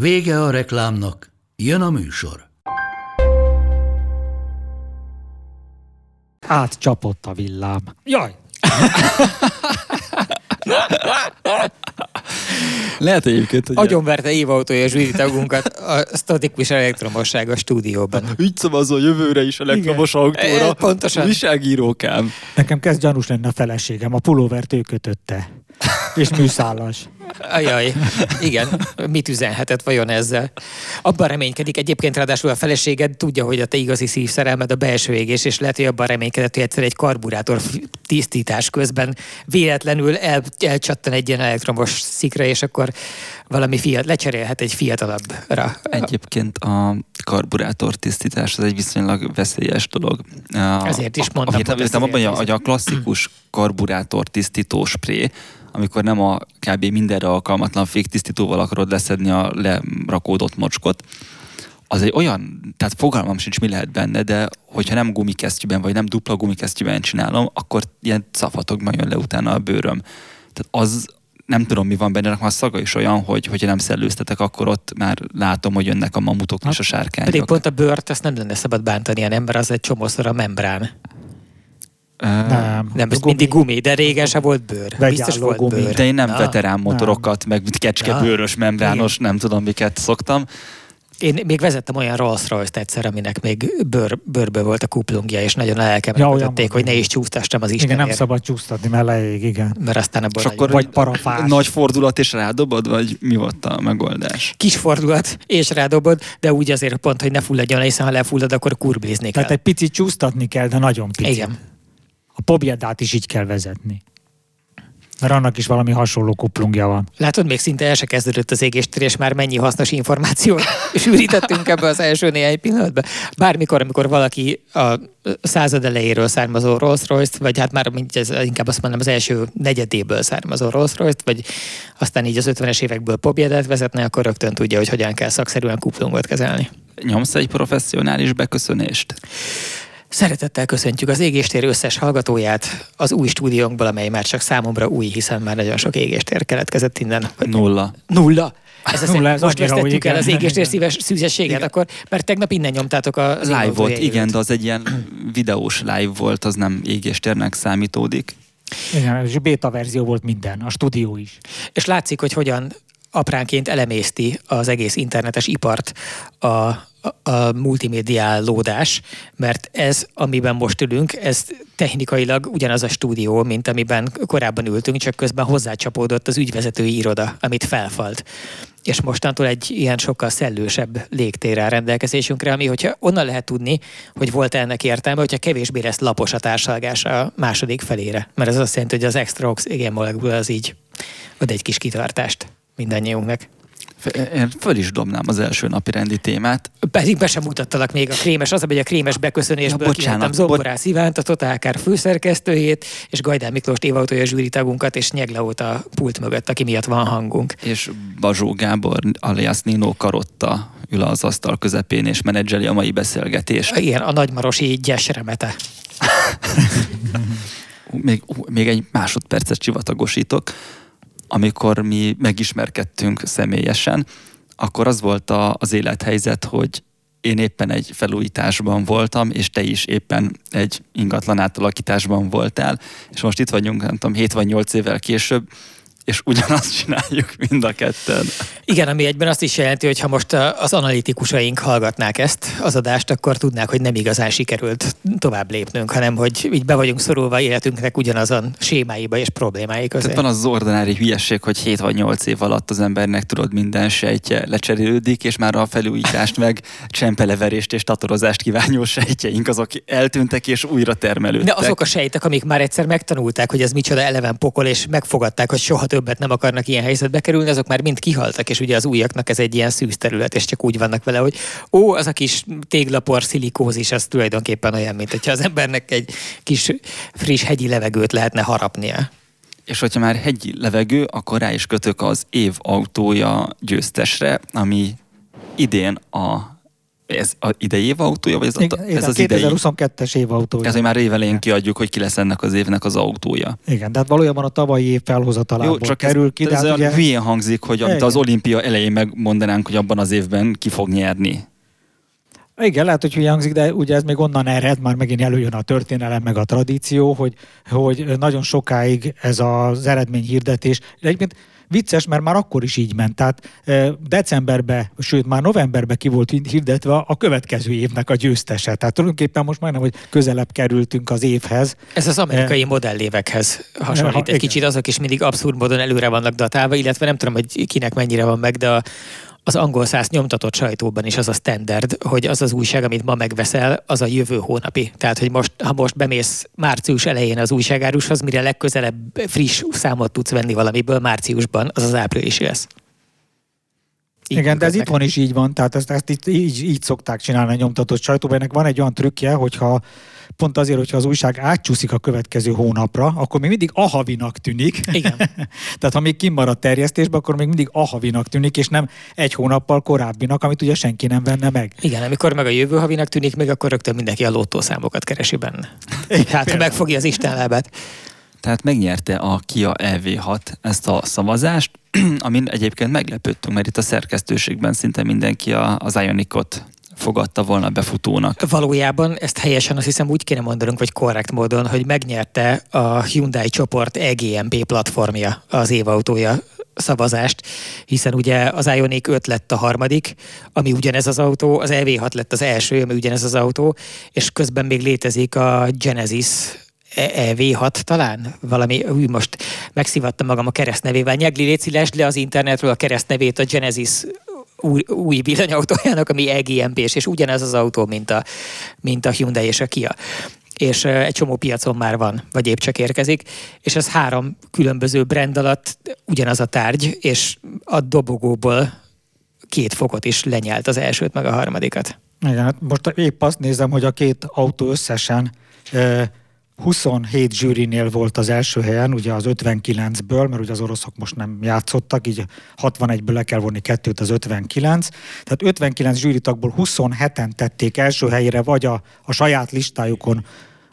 Vége a reklámnak, jön a műsor. Átcsapott a villám. Jaj! Lehet egyébként, hogy... Agyonverte Éva autója zsűri tagunkat a statikus elektromosság a stúdióban. Ügy szavazó jövőre is elektromos autóra. E, pontosan. Viságírókám. Nekem kezd gyanús lenne a feleségem. A pulóvert ő kötötte. És műszállas. Ajaj, igen, mit üzenhetett vajon ezzel? Abban reménykedik egyébként ráadásul a feleséged tudja, hogy a te igazi szívszerelmed a belső égés, és lehet, hogy abban reménykedett, hogy egyszer egy karburátor tisztítás közben véletlenül el, elcsattan egy ilyen elektromos szikra, és akkor valami fiat, lecserélhet egy fiatalabbra. Egyébként a karburátor tisztítás az egy viszonylag veszélyes dolog. Ezért is mondtam. A, abban, hogy a klasszikus karburátor tisztító spré, amikor nem a kb. mindenre alkalmatlan féktisztítóval akarod leszedni a lerakódott mocskot, az egy olyan, tehát fogalmam sincs, mi lehet benne, de hogyha nem gumikesztyűben, vagy nem dupla gumikesztyűben csinálom, akkor ilyen szafatokban jön le utána a bőröm. Tehát az, nem tudom, mi van benne, mert a szaga is olyan, hogy hogyha nem szellőztetek, akkor ott már látom, hogy jönnek a mamutok hát, és a sárkányok. Pedig pont a bőrt, ezt nem lenne szabad bántani a ember, az egy csomószor a membrán. Nem. Nem, ez mindig gumi, de régen se volt bőr. Biztos volt gumi. bőr. De én nem Na? veterán motorokat, nem. meg kecskebőrös, membrános, nem tudom miket szoktam. Én még vezettem olyan Rolls Royce-t egyszer, aminek még bőr, bőrből volt a kuplungja, és nagyon elkemerítették, ja, hogy ne is csúsztassam az Istenért. Igen, nem szabad csúsztatni, mert elég, igen. Mert aztán abból és akkor vagy parafás. Nagy fordulat és rádobod, vagy mi volt a megoldás? Kis fordulat és rádobod, de úgy azért pont, hogy ne fulladjon, hiszen ha lefullad, akkor kell. Tehát egy picit csúsztatni kell, de nagyon picit. Igen. A pobjedát is így kell vezetni. Mert annak is valami hasonló kuplungja van. Látod, még szinte el se kezdődött az égéstér, és már mennyi hasznos információt sűrítettünk ebbe az első néhány pillanatban. Bármikor, amikor valaki a század elejéről származó Rolls Royce-t, vagy hát már ez, inkább azt mondom az első negyedéből származó Rolls Royce-t, vagy aztán így az 50-es évekből pobjedet vezetne, akkor rögtön tudja, hogy hogyan kell szakszerűen kuplungot kezelni. Nyomsz egy professzionális beköszönést? Szeretettel köszöntjük az égéstér összes hallgatóját az új stúdiónkból, amely már csak számomra új, hiszen már nagyon sok égéstér keletkezett innen. Nulla. Nulla? Ez az Nulla, ez most vesztettük el az égéstér szíves szűzességet, akkor, mert tegnap innen nyomtátok a Live volt, igen, de az egy ilyen videós live volt, az nem égéstérnek számítódik. Igen, és beta verzió volt minden, a stúdió is. És látszik, hogy hogyan apránként elemészti az egész internetes ipart a a multimédiálódás, mert ez, amiben most ülünk, ez technikailag ugyanaz a stúdió, mint amiben korábban ültünk, csak közben hozzácsapódott az ügyvezetői iroda, amit felfalt. És mostantól egy ilyen sokkal szellősebb légtér áll rendelkezésünkre, ami, hogyha onnan lehet tudni, hogy volt ennek értelme, hogyha kevésbé lesz lapos a társalgás a második felére. Mert ez azt jelenti, hogy az extra oxigén molekula az így ad egy kis kitartást mindannyiunknak. Én föl is dobnám az első napi rendi témát. Pedig be sem mutattalak még a krémes, az, hogy a krémes beköszönésből ja, kivettem Zomborás Ivánt, a Totálkár főszerkesztőjét, és Gajdán Miklós Évautója zsűri tagunkat, és Nyegleót a pult mögött, aki miatt van hangunk. És Bazsó Gábor alias Nino Karotta ül az asztal közepén, és menedzseli a mai beszélgetést. Igen, a nagymarosi gyesremete. még, még egy másodpercet csivatagosítok amikor mi megismerkedtünk személyesen, akkor az volt a, az élethelyzet, hogy én éppen egy felújításban voltam, és te is éppen egy ingatlan átalakításban voltál, és most itt vagyunk, nem tudom, 7 vagy 8 évvel később, és ugyanazt csináljuk mind a ketten. Igen, ami egyben azt is jelenti, hogy ha most az analitikusaink hallgatnák ezt az adást, akkor tudnák, hogy nem igazán sikerült tovább lépnünk, hanem hogy így be vagyunk szorulva életünknek ugyanazon sémáiba és problémái közé. Tehát van az ordinári hülyeség, hogy 7 vagy 8 év alatt az embernek tudod minden sejtje lecserélődik, és már a felújítást meg csempeleverést és tatorozást kívánó sejtjeink azok eltűntek és újra termelődtek. De azok a sejtek, amik már egyszer megtanulták, hogy ez micsoda eleven pokol, és megfogadták, hogy soha többet nem akarnak ilyen helyzetbe kerülni, azok már mind kihaltak, és ugye az újaknak ez egy ilyen szűz terület, és csak úgy vannak vele, hogy ó, az a kis téglapor szilikózis, az tulajdonképpen olyan, mint hogyha az embernek egy kis friss hegyi levegőt lehetne harapnia. És hogyha már hegyi levegő, akkor rá is kötök az év autója győztesre, ami idén a ez a idei év autója, vagy ez, Igen, a, ez igen, az idei? 2022-es év autója. Ez, hogy már évelején kiadjuk, hogy ki lesz ennek az évnek az autója. Igen, de hát valójában a tavalyi év felhozatalából Jó, csak kerül ez, ki. de ez hát ugye, hülyén hangzik, hogy amit Igen. az olimpia elején megmondanánk, hogy abban az évben ki fog nyerni. igen, lehet, hogy hülye hangzik, de ugye ez még onnan ered, már megint előjön a történelem, meg a tradíció, hogy, hogy nagyon sokáig ez az eredményhirdetés, de egyébként vicces, mert már akkor is így ment. Tehát eh, decemberben, sőt már novemberben ki volt hirdetve a következő évnek a győztese. Tehát tulajdonképpen most majdnem, hogy közelebb kerültünk az évhez. Ez az amerikai modellévekhez hasonlít Ha, egy igen. kicsit, azok is mindig abszurd módon előre vannak datálva, illetve nem tudom, hogy kinek mennyire van meg, de a, az angol száz nyomtatott sajtóban is az a standard, hogy az az újság, amit ma megveszel, az a jövő hónapi. Tehát, hogy most, ha most bemész március elején az újságárushoz, mire legközelebb friss számot tudsz venni valamiből márciusban, az az áprilisi lesz. Így Igen, de ez itt működnek. van is így van, tehát ezt, ezt itt így, így szokták csinálni a nyomtatott sajtóban. Ennek van egy olyan trükkje, hogyha pont azért, hogyha az újság átcsúszik a következő hónapra, akkor még mindig ahavinak tűnik. Igen. Tehát ha még kimarad terjesztésbe, akkor még mindig ahavinak tűnik, és nem egy hónappal korábbinak, amit ugye senki nem venne meg. Igen, amikor meg a jövő havinak tűnik meg, akkor rögtön mindenki a lottószámokat keresi benne. Hát, ha megfogja az Isten lábát. Tehát megnyerte a Kia EV6 ezt a szavazást, amin egyébként meglepődtünk, mert itt a szerkesztőségben szinte mindenki a, az Ionicot fogadta volna befutónak. Valójában ezt helyesen azt hiszem úgy kéne mondanunk, vagy korrekt módon, hogy megnyerte a Hyundai csoport EGMP platformja az évautója szavazást, hiszen ugye az Ioniq 5 lett a harmadik, ami ugyanez az autó, az EV6 lett az első, ami ugyanez az autó, és közben még létezik a Genesis E- EV6 talán? Valami, úgy most megszivattam magam a keresztnevével. Nyegli, légy le az internetről a keresztnevét a Genesis új, új villanyautójának, ami EGMP-s, és ugyanez az autó, mint a, mint a Hyundai és a Kia és egy csomó piacon már van, vagy épp csak érkezik, és ez három különböző brand alatt ugyanaz a tárgy, és a dobogóból két fokot is lenyelt az elsőt, meg a harmadikat. Igen, hát most épp azt nézem, hogy a két autó összesen 27 zsűrinél volt az első helyen, ugye az 59-ből, mert ugye az oroszok most nem játszottak, így 61-ből le kell vonni kettőt az 59. Tehát 59 zsűritagból 27-en tették első helyére, vagy a, a saját listájukon,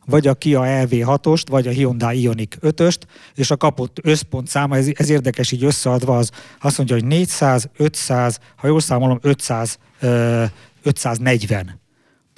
vagy a Kia EV6-ost, vagy a Hyundai Ioniq 5-öst, és a kapott összpont száma, ez, ez érdekes így összeadva, az azt mondja, hogy 400, 500, ha jól számolom, 500, ö, 540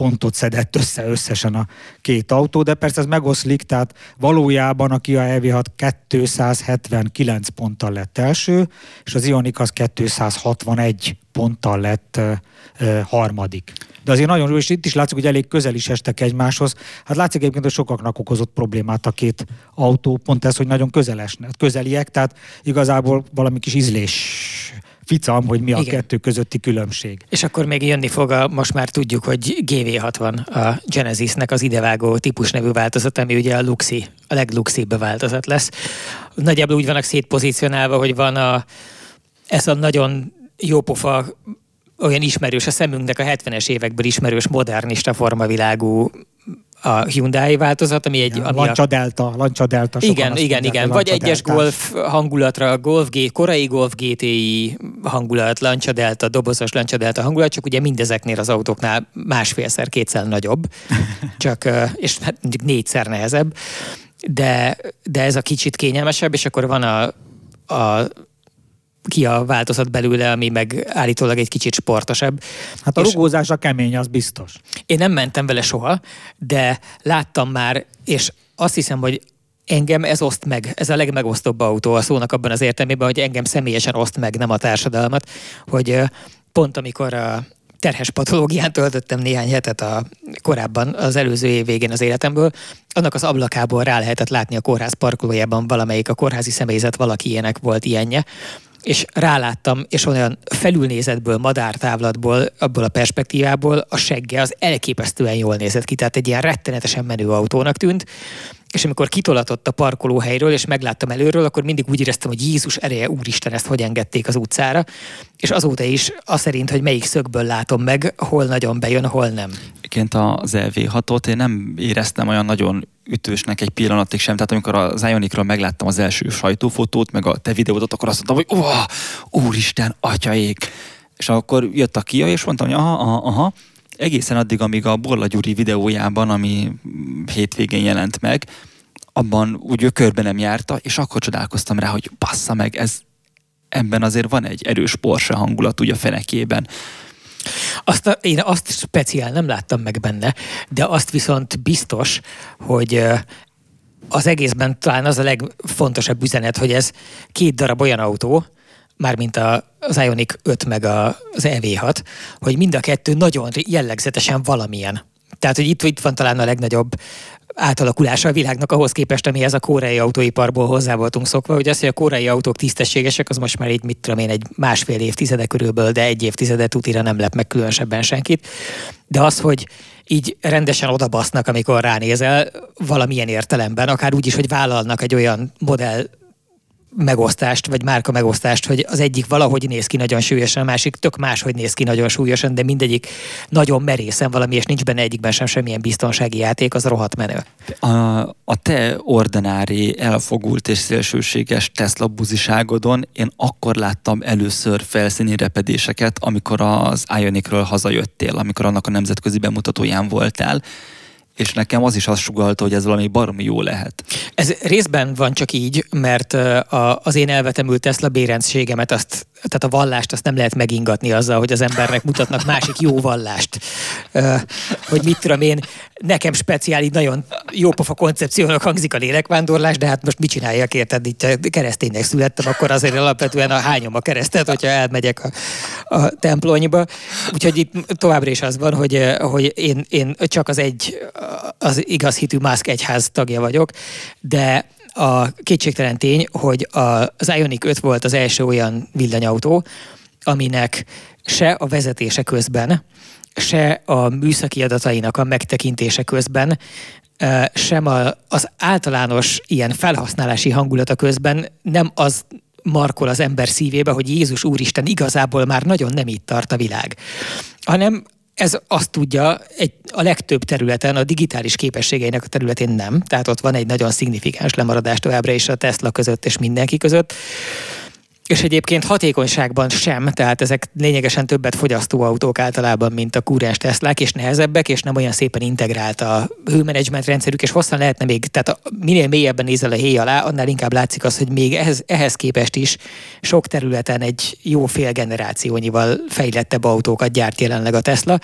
pontot szedett össze összesen a két autó, de persze ez megoszlik, tehát valójában a Kia EV6 279 ponttal lett első, és az Ioniq az 261 ponttal lett ö, ö, harmadik. De azért nagyon jó, és itt is látszik, hogy elég közel is estek egymáshoz. Hát látszik egyébként, hogy sokaknak okozott problémát a két autó, pont ez, hogy nagyon közeles, közeliek, tehát igazából valami kis ízlés ficam, hogy mi a Igen. kettő közötti különbség. És akkor még jönni fog, a, most már tudjuk, hogy GV60 a Genesisnek az idevágó típusnevű változat, ami ugye a luxi, a legluxibb változat lesz. Nagyjából úgy vannak szétpozícionálva, hogy van a, ez a nagyon jópofa olyan ismerős a szemünknek a 70-es évekből ismerős modernista formavilágú a Hyundai változat, ami egy... Ja, ami a, Lancia Delta, Lancia Delta. igen, igen, igen. Vagy egyes golf hangulatra, golf G, korai golf GTI hangulat, Lancia Delta, dobozos Lancia Delta hangulat, csak ugye mindezeknél az autóknál másfélszer, kétszer nagyobb, csak, és hát mondjuk négyszer nehezebb, de, de ez a kicsit kényelmesebb, és akkor van a, a ki a változat belőle, ami meg állítólag egy kicsit sportosabb. Hát a és- rugózása kemény, az biztos. Én nem mentem vele soha, de láttam már, és azt hiszem, hogy engem ez oszt meg, ez a legmegosztóbb autó a szónak abban az értelmében, hogy engem személyesen oszt meg, nem a társadalmat, hogy pont amikor a terhes patológián töltöttem néhány hetet a, korábban, az előző év végén az életemből, annak az ablakából rá lehetett látni a kórház parkolójában valamelyik a kórházi személyzet valakiének volt ilyenje, és ráláttam, és olyan felülnézetből, madártávlatból, abból a perspektívából a segge az elképesztően jól nézett ki, tehát egy ilyen rettenetesen menő autónak tűnt, és amikor kitolatott a parkolóhelyről, és megláttam előről, akkor mindig úgy éreztem, hogy Jézus ereje, úristen, ezt hogy engedték az utcára. És azóta is az szerint, hogy melyik szögből látom meg, hol nagyon bejön, hol nem. Egyébként az LV6-ot én nem éreztem olyan nagyon ütősnek egy pillanatig sem. Tehát amikor az Ionicról megláttam az első sajtófotót, meg a te videódat, akkor azt mondtam, hogy ó, úristen, atyaék. És akkor jött a Kia, és mondtam, hogy aha, aha, aha egészen addig, amíg a Borla Gyuri videójában, ami hétvégén jelent meg, abban úgy körbe nem járta, és akkor csodálkoztam rá, hogy passza meg, ez ebben azért van egy erős Porsche hangulat ugye a fenekében. Azt én azt speciál nem láttam meg benne, de azt viszont biztos, hogy az egészben talán az a legfontosabb üzenet, hogy ez két darab olyan autó, mármint az Ionic 5 meg az EV6, hogy mind a kettő nagyon jellegzetesen valamilyen. Tehát, hogy itt, itt van talán a legnagyobb átalakulása a világnak ahhoz képest, amihez a koreai autóiparból hozzá voltunk szokva. Hogy az, hogy a koreai autók tisztességesek, az most már így, mit tudom én, egy másfél évtizede körülbelül, de egy évtizede tutira nem lep meg különösebben senkit. De az, hogy így rendesen odabasznak, amikor ránézel, valamilyen értelemben, akár úgy is, hogy vállalnak egy olyan modell megosztást, vagy márka megosztást, hogy az egyik valahogy néz ki nagyon súlyosan, a másik tök máshogy néz ki nagyon súlyosan, de mindegyik nagyon merészen valami, és nincs benne egyikben sem semmilyen biztonsági játék, az rohadt menő. A, a te ordinári, elfogult és szélsőséges Tesla buziságodon én akkor láttam először felszíni repedéseket, amikor az Ionicről hazajöttél, amikor annak a nemzetközi bemutatóján voltál, és nekem az is azt sugalta, hogy ez valami baromi jó lehet. Ez részben van csak így, mert az én elvetemült Tesla bérencségemet, azt, tehát a vallást azt nem lehet megingatni azzal, hogy az embernek mutatnak másik jó vallást. Hogy mit tudom én, nekem speciális, nagyon jópofa koncepciónak hangzik a lélekvándorlás, de hát most mit csináljak érted, itt kereszténynek születtem, akkor azért alapvetően a hányom a keresztet, hogyha elmegyek a, a templonyba. Úgyhogy itt továbbra is az van, hogy, hogy én, én csak az egy az igaz hitű Musk egyház tagja vagyok, de a kétségtelen tény, hogy az Ionic 5 volt az első olyan villanyautó, aminek se a vezetése közben, se a műszaki adatainak a megtekintése közben, sem az általános ilyen felhasználási hangulata közben nem az markol az ember szívébe, hogy Jézus Úristen igazából már nagyon nem itt tart a világ, hanem ez azt tudja, egy, a legtöbb területen, a digitális képességeinek a területén nem. Tehát ott van egy nagyon szignifikáns lemaradás továbbra is a Tesla között és mindenki között. És egyébként hatékonyságban sem, tehát ezek lényegesen többet fogyasztó autók általában, mint a kúrens Teslák, és nehezebbek, és nem olyan szépen integrált a hőmenedzsment rendszerük, és hosszan lehetne még, tehát a, minél mélyebben nézel a héj alá, annál inkább látszik az, hogy még ehhez, ehhez képest is sok területen egy jó fél generációnyival fejlettebb autókat gyárt jelenleg a Tesla.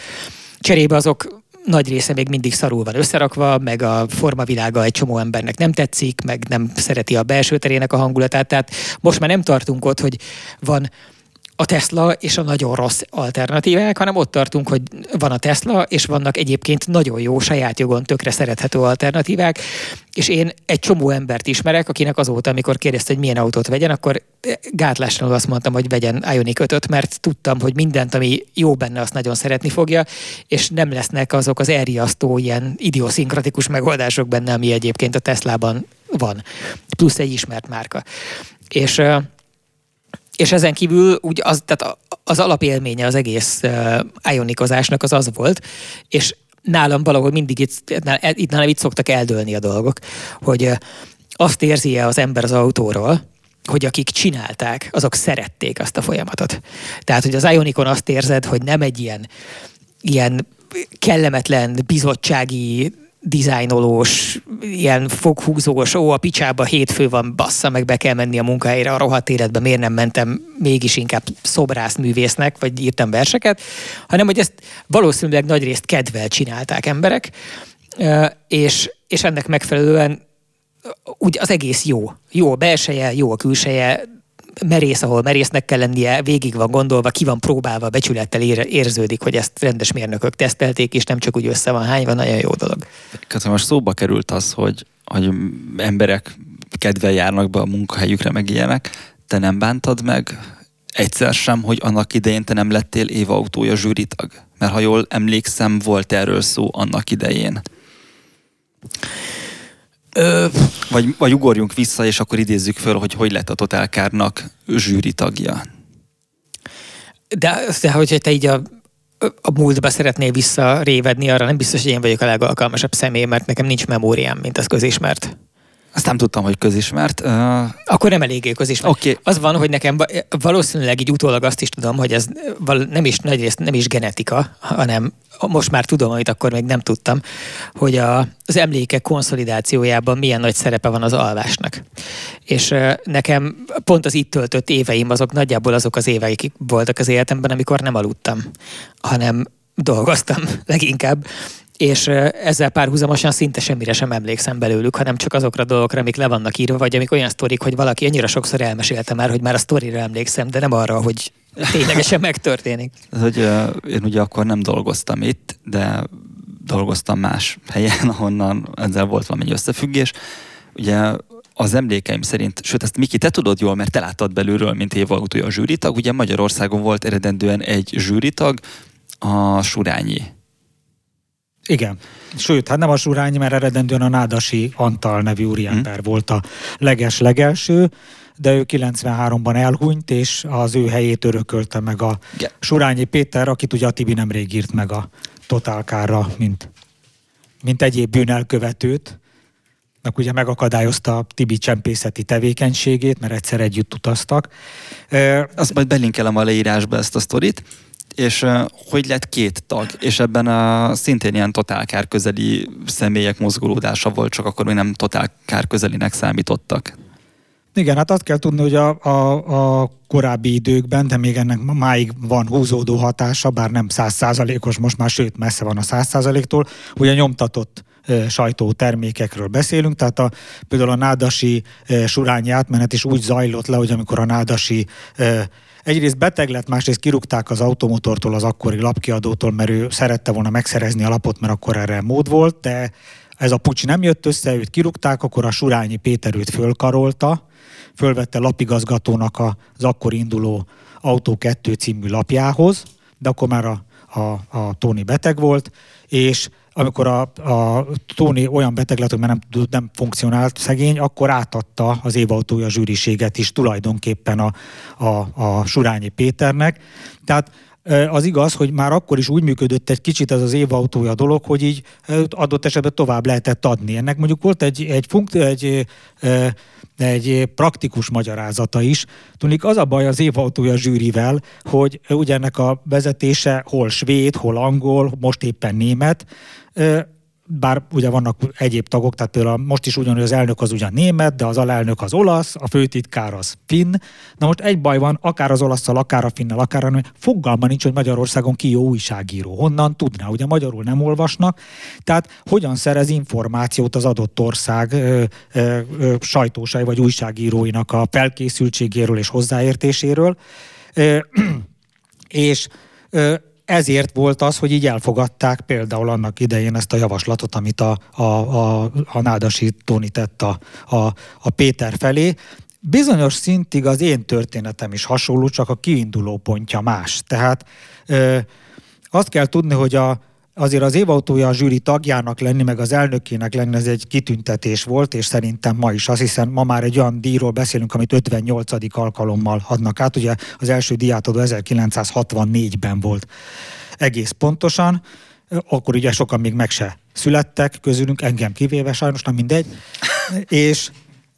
Cserébe azok nagy része még mindig szarul van összerakva, meg a formavilága egy csomó embernek nem tetszik, meg nem szereti a belső terének a hangulatát. Tehát most már nem tartunk ott, hogy van a Tesla és a nagyon rossz alternatívák, hanem ott tartunk, hogy van a Tesla, és vannak egyébként nagyon jó, saját jogon tökre szerethető alternatívák, és én egy csomó embert ismerek, akinek azóta, amikor kérdezte, hogy milyen autót vegyen, akkor gátlásról azt mondtam, hogy vegyen Ioniq 5 mert tudtam, hogy mindent, ami jó benne, azt nagyon szeretni fogja, és nem lesznek azok az elriasztó ilyen idioszinkratikus megoldások benne, ami egyébként a Teslában van. Plusz egy ismert márka. És és ezen kívül úgy az, tehát az alapélménye az egész uh, ionikozásnak az az volt, és nálam valahol mindig itt, itt nálam itt szoktak eldőlni a dolgok, hogy azt érzi -e az ember az autóról, hogy akik csinálták, azok szerették azt a folyamatot. Tehát, hogy az Ionikon azt érzed, hogy nem egy ilyen, ilyen kellemetlen bizottsági dizájnolós, ilyen foghúzós, ó, a picsába hétfő van, bassza, meg be kell menni a munkahelyre, a rohadt életbe miért nem mentem mégis inkább szobrászművésznek, vagy írtam verseket, hanem hogy ezt valószínűleg nagy részt kedvel csinálták emberek, és, és ennek megfelelően úgy az egész jó. Jó a belseje, jó a külseje, merész, ahol merésznek kell lennie, végig van gondolva, ki van próbálva, becsülettel érződik, hogy ezt rendes mérnökök tesztelték, és nem csak úgy össze van hány, van nagyon jó dolog. Köszönöm, most szóba került az, hogy, hogy emberek kedvel járnak be a munkahelyükre, meg ilyenek. te nem bántad meg egyszer sem, hogy annak idején te nem lettél Éva autója zsűritag? Mert ha jól emlékszem, volt erről szó annak idején. Ö... Vagy, vagy ugorjunk vissza, és akkor idézzük föl, hogy hogy lett a Total Car-nak zsűri tagja. De, de hogyha te így a, a múltba szeretnél visszarévedni, arra nem biztos, hogy én vagyok a legalkalmasabb személy, mert nekem nincs memóriám, mint az közismert. Azt nem tudtam, hogy közismert. Uh... Akkor nem eléggé közismert. Okay. Az van, hogy nekem valószínűleg így utólag azt is tudom, hogy ez nem is nagyrészt nem is genetika, hanem most már tudom, amit akkor még nem tudtam, hogy a, az emlékek konszolidációjában milyen nagy szerepe van az alvásnak. És nekem pont az itt töltött éveim azok nagyjából azok az éveik voltak az életemben, amikor nem aludtam, hanem dolgoztam leginkább, és ezzel párhuzamosan szinte semmire sem emlékszem belőlük, hanem csak azokra a dolgokra, amik le vannak írva, vagy amik olyan sztorik, hogy valaki annyira sokszor elmesélte már, hogy már a sztorira emlékszem, de nem arra, hogy ténylegesen megtörténik. Hogy én ugye akkor nem dolgoztam itt, de dolgoztam más helyen, ahonnan ezzel volt valami összefüggés. Ugye az emlékeim szerint, sőt ezt Miki, te tudod jól, mert te láttad belülről, mint Éva autója a zsűritag, ugye Magyarországon volt eredendően egy zsűritag, a Surányi igen. Sőt, hát nem a Surányi, mert eredendően a Nádasi Antal nevű úriember hmm. volt a leges-legelső, de ő 93-ban elhunyt, és az ő helyét örökölte meg a yeah. Surányi Péter, akit ugye a Tibi nemrég írt meg a Totálkára, mint, mint egyéb bűnelkövetőt. Meg ugye megakadályozta a Tibi csempészeti tevékenységét, mert egyszer együtt utaztak. Azt majd belinkelem a leírásba ezt a sztorit és hogy lett két tag, és ebben a szintén ilyen totálkár közeli személyek mozgolódása volt, csak akkor még nem totálkár közelinek számítottak. Igen, hát azt kell tudni, hogy a, a, a korábbi időkben, de még ennek máig van húzódó hatása, bár nem százszázalékos most már, sőt messze van a százszázaléktól, ugye nyomtatott sajtótermékekről beszélünk, tehát a, például a nádasi e, surányi átmenet is úgy zajlott le, hogy amikor a nádasi e, egyrészt beteg lett, másrészt kirúgták az automotortól, az akkori lapkiadótól, mert ő szerette volna megszerezni a lapot, mert akkor erre mód volt, de ez a pucs nem jött össze, őt kirúgták, akkor a Surányi Péter őt fölkarolta, fölvette lapigazgatónak az akkor induló Autó 2 című lapjához, de akkor már a, a, a Tóni beteg volt, és amikor a, a Tóni olyan beteg lett, hogy már nem, nem funkcionált szegény, akkor átadta az évautója zsűriséget is tulajdonképpen a, a, a Surányi Péternek. Tehát az igaz, hogy már akkor is úgy működött egy kicsit ez az évautója dolog, hogy így adott esetben tovább lehetett adni. Ennek mondjuk volt egy, egy, funkt, egy, egy praktikus magyarázata is. Tudnik, az a baj az évautója zsűrivel, hogy ugye ennek a vezetése hol svéd, hol angol, most éppen német, bár ugye vannak egyéb tagok, tehát például most is ugyanúgy az elnök az ugyan német, de az alelnök az olasz, a főtitkár az finn. Na most egy baj van, akár az olaszszal, akár a finnel, akár a fogalma nincs, hogy Magyarországon ki jó újságíró. Honnan tudná? Ugye magyarul nem olvasnak. Tehát hogyan szerez információt az adott ország ö, ö, ö, sajtósai vagy újságíróinak a felkészültségéről és hozzáértéséről. Ö, és ezért volt az, hogy így elfogadták például annak idején ezt a javaslatot, amit a, a, a, a Nádasi Tóni tett a, a, a Péter felé. Bizonyos szintig az én történetem is hasonló, csak a kiinduló pontja más. Tehát ö, azt kell tudni, hogy a, azért az évautója a zsűri tagjának lenni, meg az elnökének lenni, ez egy kitüntetés volt, és szerintem ma is az, hiszen ma már egy olyan díjról beszélünk, amit 58. alkalommal adnak át. Ugye az első díjátadó 1964-ben volt egész pontosan, akkor ugye sokan még meg se születtek közülünk, engem kivéve sajnos, nem mindegy. és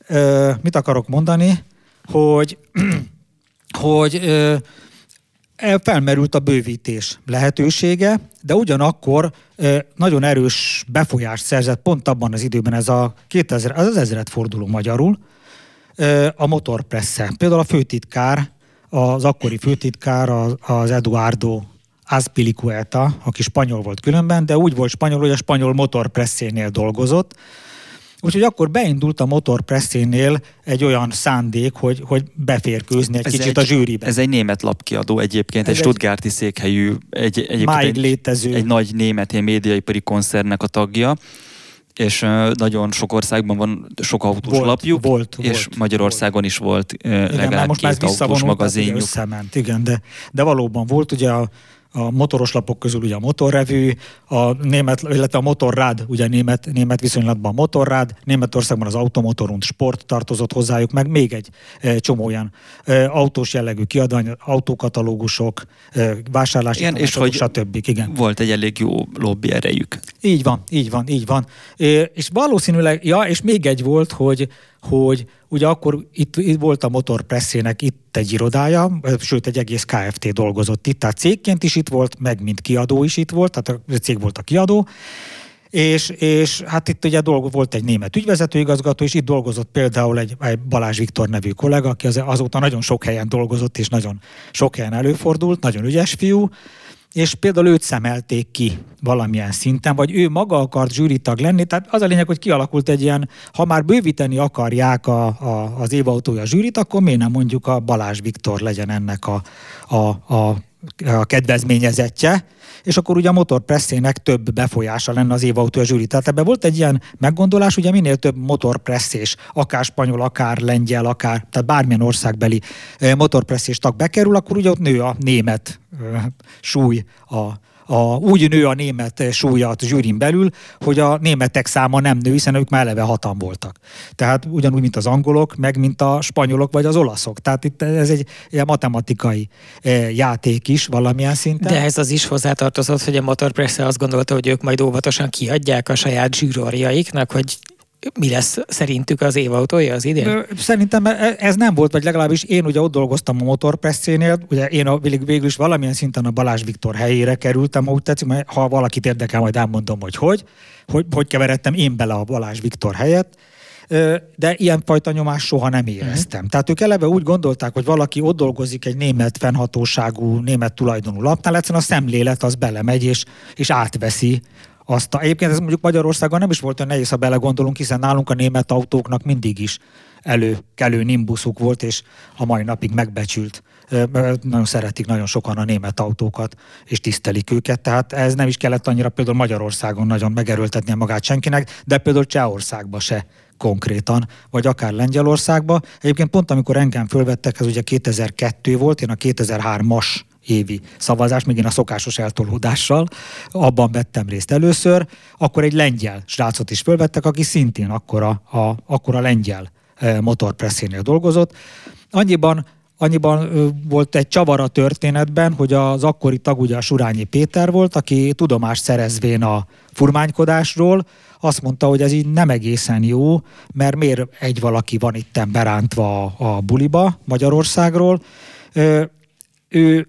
ö, mit akarok mondani, hogy hogy ö, felmerült a bővítés lehetősége, de ugyanakkor nagyon erős befolyást szerzett pont abban az időben ez a 2000, az, az ezeret forduló magyarul, a motorpressze. Például a főtitkár, az akkori főtitkár, az Eduardo Azpilicueta, aki spanyol volt különben, de úgy volt spanyol, hogy a spanyol motorpresszénél dolgozott, Úgyhogy akkor beindult a motorpresszénél egy olyan szándék, hogy, hogy beférkőzni egy ez kicsit egy, a zsűribe. Ez egy német lapkiadó egyébként, ez egy Stuttgarti székhelyű, egy, egyébként máig egy, létező. egy nagy német médiaipari koncernnek a tagja és nagyon sok országban van sok autós Volt, lapjuk, volt, és volt, Magyarországon is volt Igen, legalább már most már két autós tehát ugye magazinjuk. összement, igen, de, de valóban volt ugye a, a motoros lapok közül ugye a motorrevű, a német, illetve a motorrád, ugye német, német viszonylatban a motorrád, Németországban az automotorund sport tartozott hozzájuk, meg még egy e, csomó olyan e, autós jellegű kiadvány, autókatalógusok, e, vásárlási Igen, és hogy stb. Igen. Volt egy elég jó lobby erejük. Így van, így van, így van. É, És valószínűleg, ja, és még egy volt, hogy, hogy ugye akkor itt, itt volt a motorpresszének itt egy irodája, sőt egy egész KFT dolgozott itt, tehát cégként is itt volt, meg mint kiadó is itt volt, tehát a cég volt a kiadó, és, és hát itt ugye dolgo, volt egy német ügyvezetőigazgató, és itt dolgozott például egy, egy Balázs Viktor nevű kollega, aki az, azóta nagyon sok helyen dolgozott, és nagyon sok helyen előfordult, nagyon ügyes fiú, és például őt szemelték ki valamilyen szinten, vagy ő maga akart zsűritag lenni, tehát az a lényeg, hogy kialakult egy ilyen, ha már bővíteni akarják a, a, az évautója zsűrit, akkor miért nem mondjuk a Balázs Viktor legyen ennek a, a, a, a kedvezményezettje, és akkor ugye a motorpresszének több befolyása lenne az évautó zsűri. Tehát ebben volt egy ilyen meggondolás, ugye minél több motorpresszés, akár spanyol, akár lengyel, akár, tehát bármilyen országbeli motorpresszés tag bekerül, akkor ugye ott nő a német súly, a, a, úgy nő a német súlya a zsűrin belül, hogy a németek száma nem nő, hiszen ők már eleve hatan voltak. Tehát ugyanúgy, mint az angolok, meg mint a spanyolok vagy az olaszok. Tehát itt ez egy ilyen matematikai eh, játék is valamilyen szinten. De ehhez az is hozzátartozott, hogy a Motorpresse azt gondolta, hogy ők majd óvatosan kiadják a saját zsűrorjaiknak, hogy mi lesz szerintük az évautója az idén? Szerintem e- ez nem volt, vagy legalábbis én ugye ott dolgoztam a motorpresszénél, ugye én a, végül is valamilyen szinten a Balázs Viktor helyére kerültem, ha úgy tetszik, mert ha valakit érdekel, majd elmondom, hogy hogy, hogy, hogy keveredtem én bele a Balázs Viktor helyett, Ö, de ilyenfajta nyomást soha nem éreztem. Tehát ők eleve úgy gondolták, hogy valaki ott dolgozik egy német fennhatóságú, német tulajdonú lapnál, egyszerűen a szemlélet az belemegy és, és átveszi azt a, egyébként ez mondjuk Magyarországon nem is volt olyan nehéz, ha belegondolunk, hiszen nálunk a német autóknak mindig is előkelő nimbuszuk volt, és a mai napig megbecsült. Nagyon szeretik nagyon sokan a német autókat, és tisztelik őket, tehát ez nem is kellett annyira például Magyarországon nagyon megerőltetnie magát senkinek, de például Csehországba se konkrétan, vagy akár Lengyelországba. Egyébként pont amikor engem fölvettek, ez ugye 2002 volt, én a 2003-as évi szavazás, még én a szokásos eltolódással, abban vettem részt először, akkor egy lengyel srácot is fölvettek, aki szintén akkor a, a, akkor a lengyel motorpresszénél dolgozott. Annyiban Annyiban volt egy csavar a történetben, hogy az akkori tag ugye a Surányi Péter volt, aki tudomást szerezvén a furmánykodásról, azt mondta, hogy ez így nem egészen jó, mert miért egy valaki van itten berántva a, a buliba Magyarországról. Ő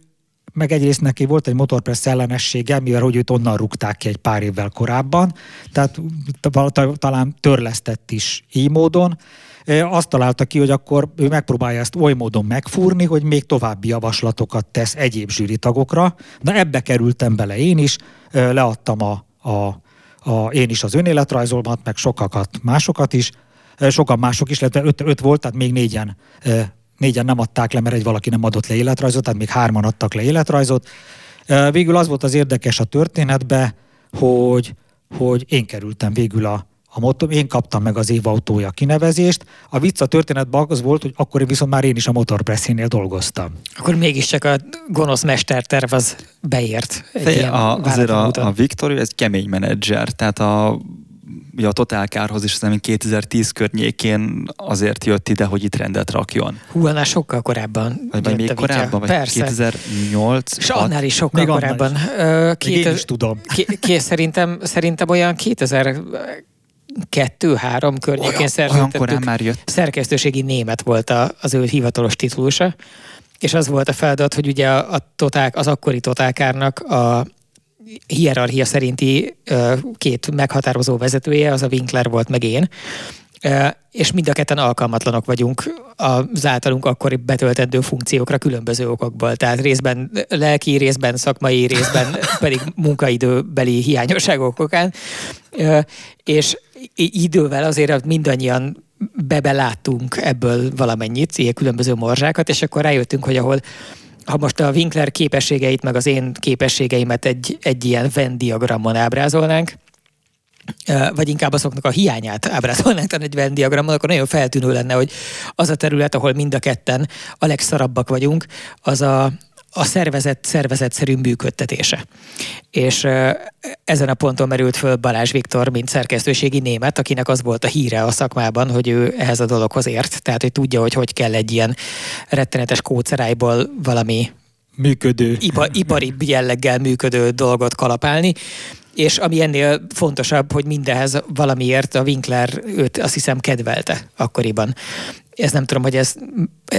meg egyrészt neki volt egy motorpressz ellenessége, mivel hogy őt onnan rúgták ki egy pár évvel korábban, tehát ta- ta- talán törlesztett is így módon. Azt találta ki, hogy akkor ő megpróbálja ezt oly módon megfúrni, hogy még további javaslatokat tesz egyéb zsűritagokra. Na ebbe kerültem bele én is, leadtam a, a, a, én is az önéletrajzolmat, meg sokakat, másokat is, sokan mások is, illetve öt, öt volt, tehát még négyen négyen nem adták le, mert egy valaki nem adott le életrajzot, tehát még hárman adtak le életrajzot. Végül az volt az érdekes a történetbe, hogy, hogy én kerültem végül a, a motor, én kaptam meg az év autója kinevezést. A vicc a történetben az volt, hogy akkor viszont már én is a motorpresszénél dolgoztam. Akkor mégiscsak a gonosz mesterterv az beért. egy Te, a, azért a, a Viktor, ő egy kemény menedzser, tehát a, ugye a Total Kárhoz is szerintem 2010 környékén azért jött ide, hogy itt rendet rakjon. Hú, annál sokkal korábban. Vagy, vagy még korábban, vagy Persze. 2008 És annál is sokkal Még korábban. is. Még én két- is tudom. Ké, ké, szerintem, szerintem olyan 2002-3 környékén olyan, olyan szerződtettük. korán már jött. Szerkesztőségi német volt a, az ő hivatalos titulusa, és az volt a feladat, hogy ugye a, a toták, az akkori totálkárnak a hierarchia szerinti két meghatározó vezetője, az a Winkler volt, meg én, és mind a ketten alkalmatlanok vagyunk az általunk akkori betöltendő funkciókra különböző okokból. Tehát részben lelki, részben szakmai, részben pedig munkaidőbeli hiányosságok okán. És idővel azért mindannyian bebeláttunk ebből valamennyit, ilyen különböző morzsákat, és akkor rájöttünk, hogy ahol ha most a Winkler képességeit, meg az én képességeimet egy, egy ilyen Venn diagramon ábrázolnánk, vagy inkább azoknak a hiányát ábrázolnánk egy Venn diagramon, akkor nagyon feltűnő lenne, hogy az a terület, ahol mind a ketten a legszarabbak vagyunk, az a, a szervezet szervezetszerű működtetése. És ezen a ponton merült föl Balázs Viktor, mint szerkesztőségi német, akinek az volt a híre a szakmában, hogy ő ehhez a dologhoz ért, tehát hogy tudja, hogy hogy kell egy ilyen rettenetes kócerájból valami működő. Ipa, ipari jelleggel működő dolgot kalapálni, és ami ennél fontosabb, hogy mindehez valamiért a Winkler őt azt hiszem kedvelte akkoriban. Ez nem tudom, hogy ez,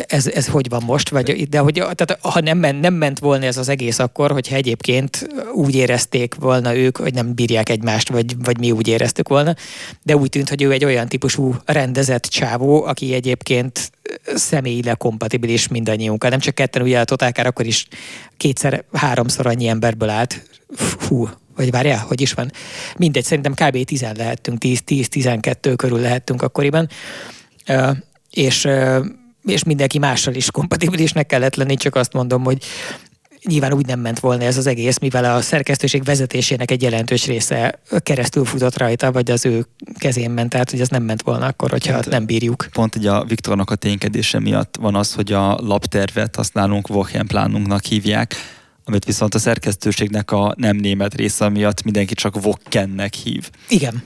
ez, ez hogy van most, vagy, de hogy tehát, ha nem, ment, nem ment volna ez az egész akkor, hogyha egyébként úgy érezték volna ők, hogy nem bírják egymást, vagy, vagy mi úgy éreztük volna, de úgy tűnt, hogy ő egy olyan típusú rendezett csávó, aki egyébként személyileg kompatibilis mindannyiunkkal. Nem csak ketten, ugye a Totálkár akkor is kétszer, háromszor annyi emberből állt. Hú, vagy várjál, hogy is van. Mindegy, szerintem kb. 10 lehettünk, 10-12 körül lehettünk akkoriban. És, és mindenki mással is kompatibilisnek kellett lenni, csak azt mondom, hogy nyilván úgy nem ment volna ez az egész, mivel a szerkesztőség vezetésének egy jelentős része keresztül futott rajta, vagy az ő kezén ment, tehát hogy ez nem ment volna akkor, hogyha hát, nem bírjuk. Pont ugye a Viktornak a ténykedése miatt van az, hogy a laptervet azt nálunk Wochenplánunknak hívják, amit viszont a szerkesztőségnek a nem német része miatt mindenki csak Wokkennek hív. Igen.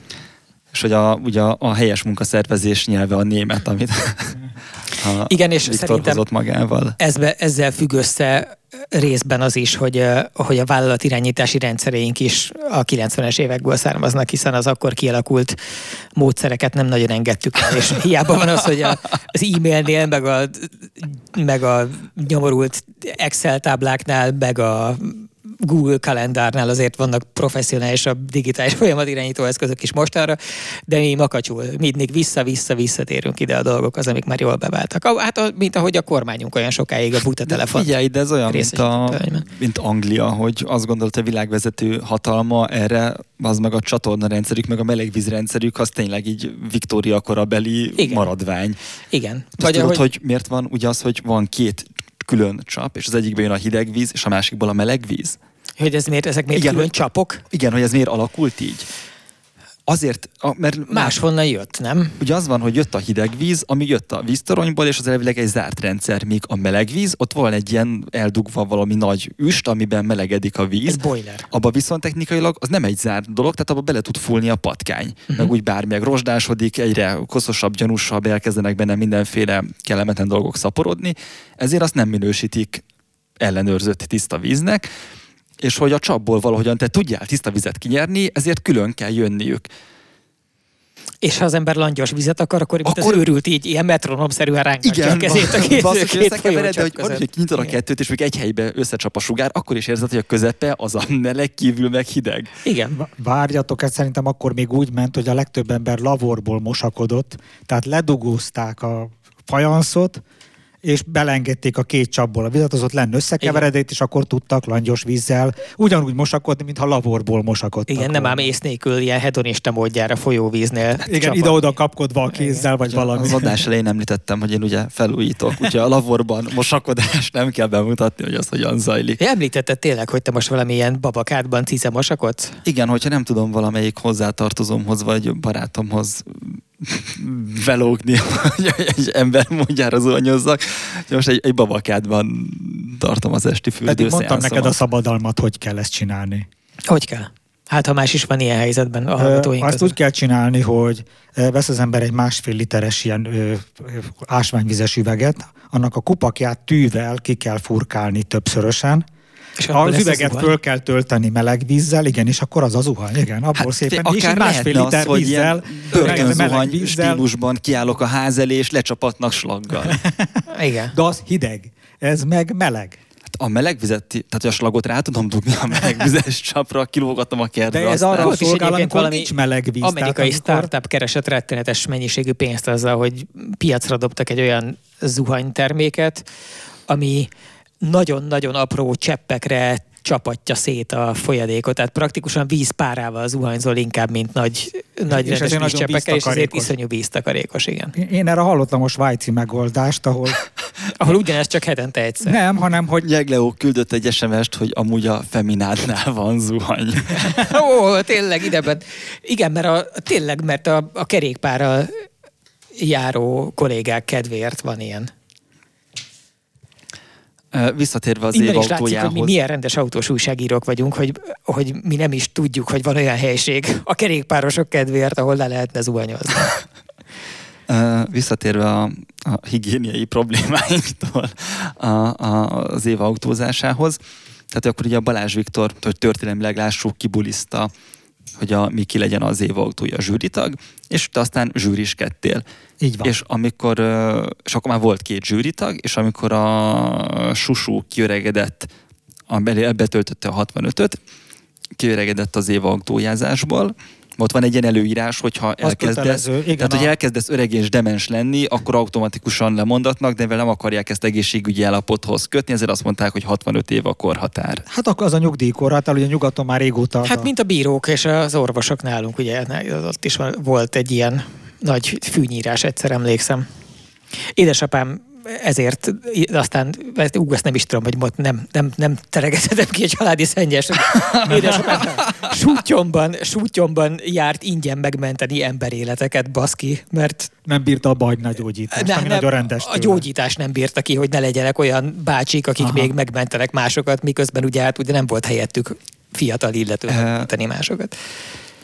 És hogy a, ugye a helyes munkaszervezés nyelve a német, amit a Igen, és Viktor szerintem hozott magával. Ezbe, ezzel függ össze részben az is, hogy, hogy a vállalat irányítási rendszereink is a 90-es évekből származnak, hiszen az akkor kialakult módszereket nem nagyon engedtük el, és hiába van az, hogy a, az e-mailnél, meg a, meg a nyomorult Excel tábláknál, meg a Google kalendárnál azért vannak professzionálisabb digitális folyamatirányító eszközök is mostanra, de mi makacsul, mindig vissza-vissza visszatérünk ide a dolgok, az, amik már jól beváltak. Hát, mint ahogy a kormányunk olyan sokáig a buta telefon. Figyelj, de ez olyan, mint, a, mint Anglia, hogy azt gondolt a világvezető hatalma erre, az meg a csatorna rendszerük, meg a melegvízrendszerük, az tényleg így Viktória korabeli Igen. maradvány. Igen. Vagy tudod, ahogy... hogy miért van ugye az, hogy van két külön csap, és az egyikben jön a hideg víz, és a másikból a meleg víz? Hogy ez miért, ezek miért igen, külön csapok? Igen, hogy ez miért alakult így. Azért, mert... Máshonnan jött, nem? Ugye az van, hogy jött a hideg víz, ami jött a víztoronyból, és az elvileg egy zárt rendszer, míg a meleg víz, ott van egy ilyen eldugva valami nagy üst, amiben melegedik a víz. Ez boiler. Abba viszont technikailag az nem egy zárt dolog, tehát abba bele tud fúlni a patkány. Uh-huh. Meg úgy bármi, meg rozsdásodik, egyre koszosabb, gyanúsabb, elkezdenek benne mindenféle kellemetlen dolgok szaporodni, ezért azt nem minősítik ellenőrzött tiszta víznek, és hogy a csapból valahogyan te tudjál tiszta vizet kinyerni, ezért külön kell jönniük. És ha az ember langyos vizet akar, akkor, akkor... az őrült így ilyen metronomszerűen ránkatja a kezét a két, két, két de hogy, hogy kinyitod a kettőt, és még egy helybe összecsap a sugár, akkor is érzed, hogy a közepe az a meleg kívül meg hideg. Igen. Várjatok, ez szerintem akkor még úgy ment, hogy a legtöbb ember lavorból mosakodott, tehát ledugózták a fajanszot, és belengedték a két csapból a vizet, az ott lenne összekeveredett, és akkor tudtak langyos vízzel ugyanúgy mosakodni, mintha laborból mosakodtak. Igen, nem ám ész nélkül ilyen hedonista módjára folyóvíznél. Igen, ide-oda kapkodva a kézzel, vagy Igen. valami. Az adás elején említettem, hogy én ugye felújítok, ugye a laborban mosakodás nem kell bemutatni, hogy az hogyan zajlik. Említetted tényleg, hogy te most valamilyen babakádban cize mosakodsz? Igen, hogyha nem tudom valamelyik hozzátartozómhoz vagy barátomhoz velógni, hogy egy ember mondjára zuhanyozzak. Most egy, egy babakádban tartom az esti fürdő Pedig mondtam neked a szabadalmat, hogy kell ezt csinálni. Hogy kell? Hát, ha más is van ilyen helyzetben a hallgatóink Azt közül. úgy kell csinálni, hogy vesz az ember egy másfél literes ilyen ö, ásványvizes üveget, annak a kupakját tűvel ki kell furkálni többszörösen, és az üveget az föl kell tölteni meleg vízzel, igen, és akkor az az zuhany, igen, abból hát, szépen, és másfél liter az, vízzel, börtönzuhany stílusban kiállok a ház elé, és lecsapatnak slaggal. igen. De az hideg, ez meg meleg. Hát a meleg vizet, tehát a slagot rá tudom dugni a meleg vizes csapra, kilógatom a kertre. De ez arra a szolgál, amikor nincs meleg víz. Amerikai amikor... startup keresett rettenetes mennyiségű pénzt azzal, hogy piacra dobtak egy olyan zuhanyterméket, ami nagyon-nagyon apró cseppekre csapatja szét a folyadékot, tehát praktikusan vízpárával zuhanyzol inkább, mint nagy, nagy És rendes nagyon vízcseppekkel, és ezért iszonyú víztakarékos, igen. Én- erre hallottam a svájci megoldást, ahol Ahol ugyanez csak hetente egyszer. nem, hanem hogy Jegleo küldött egy SMS-t, hogy amúgy a Feminádnál van zuhany. Ó, tényleg ideben. Igen, mert a, tényleg, mert a, a kerékpárral járó kollégák kedvéért van ilyen. Visszatérve az év Innen is látszik, hogy mi milyen rendes autós újságírók vagyunk, hogy, hogy mi nem is tudjuk, hogy van olyan helység a kerékpárosok kedvéért, ahol le lehetne zuhanyozni. Visszatérve a, a higiéniai problémáinktól a, a, az év autózásához, tehát akkor ugye a Balázs Viktor, hogy történelmileg lássuk, kibuliszta, hogy a Miki legyen az év autója a zsűritag, és te aztán zsűriskedtél. így van. És amikor, és akkor már volt két zsűritag, és amikor a Susú kiöregedett, a betöltötte a 65-öt, kiöregedett az év autójázásból, ott van egy ilyen előírás, hogyha elkezdesz, kötelező, igen, tehát, hogy elkezdesz öreg és demens lenni, akkor automatikusan lemondatnak, de mivel nem akarják ezt egészségügyi állapothoz kötni, ezért azt mondták, hogy 65 év a korhatár. Hát akkor az a nyugdíjkor, hát ugye nyugaton már régóta. az Hát a- mint a bírók és az orvosok nálunk, ugye ott is volt egy ilyen nagy fűnyírás, egyszer emlékszem. Édesapám ezért aztán, ú, ezt nem is tudom, hogy most nem, nem, nem teregethetem ki egy családi szennyes. Édesapám sútyomban, sútyomban járt ingyen megmenteni emberéleteket, baszki, mert nem bírta a bajna gyógyítást, ne, ami nem, nagyon rendes a tőle. gyógyítás nem bírta ki, hogy ne legyenek olyan bácsik, akik Aha. még megmentenek másokat, miközben ugye hát ugye nem volt helyettük fiatal illető megmenteni másokat.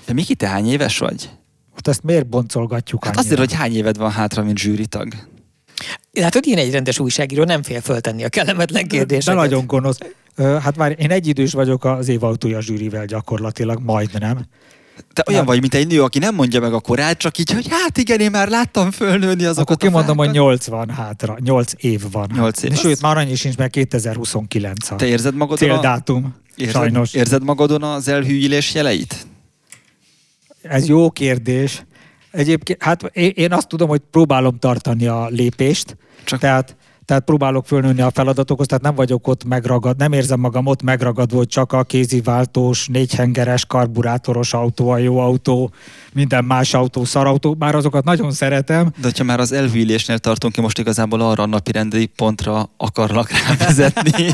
De Miki, te hány éves vagy? Most ezt miért boncolgatjuk Hát annyira? azért, hogy hány éved van hátra, mint zsűritag. Látod, én egy rendes újságíró nem fél föltenni a kellemetlen De kérdéseket. nagyon gonosz. Hát már én egyidős vagyok az évautója zsűrivel gyakorlatilag, majdnem. Te olyan Nem. vagy, mint egy nő, aki nem mondja meg a korát, csak így, hogy hát igen, én már láttam fölnőni azokat Akkor kimondom, a hogy. 8 van hátra, 8 év van. Nyolc év. Sőt, már annyi sincs, mert 2029 a Te érzed magadon, a, céldátum. érzed, Sajnos. érzed magadon az elhűlés jeleit? Ez jó kérdés. Egyébként, hát én, azt tudom, hogy próbálom tartani a lépést, Csak- tehát, tehát próbálok fölnőni a feladatokhoz, tehát nem vagyok ott megragad, nem érzem magam ott megragadva, hogy csak a kéziváltós, négyhengeres, karburátoros autó, a jó autó, minden más autó, szarautó, bár azokat nagyon szeretem, De hogyha már az elhűlésnél tartunk, én most igazából arra a napi rendi pontra akarlak rávezetni,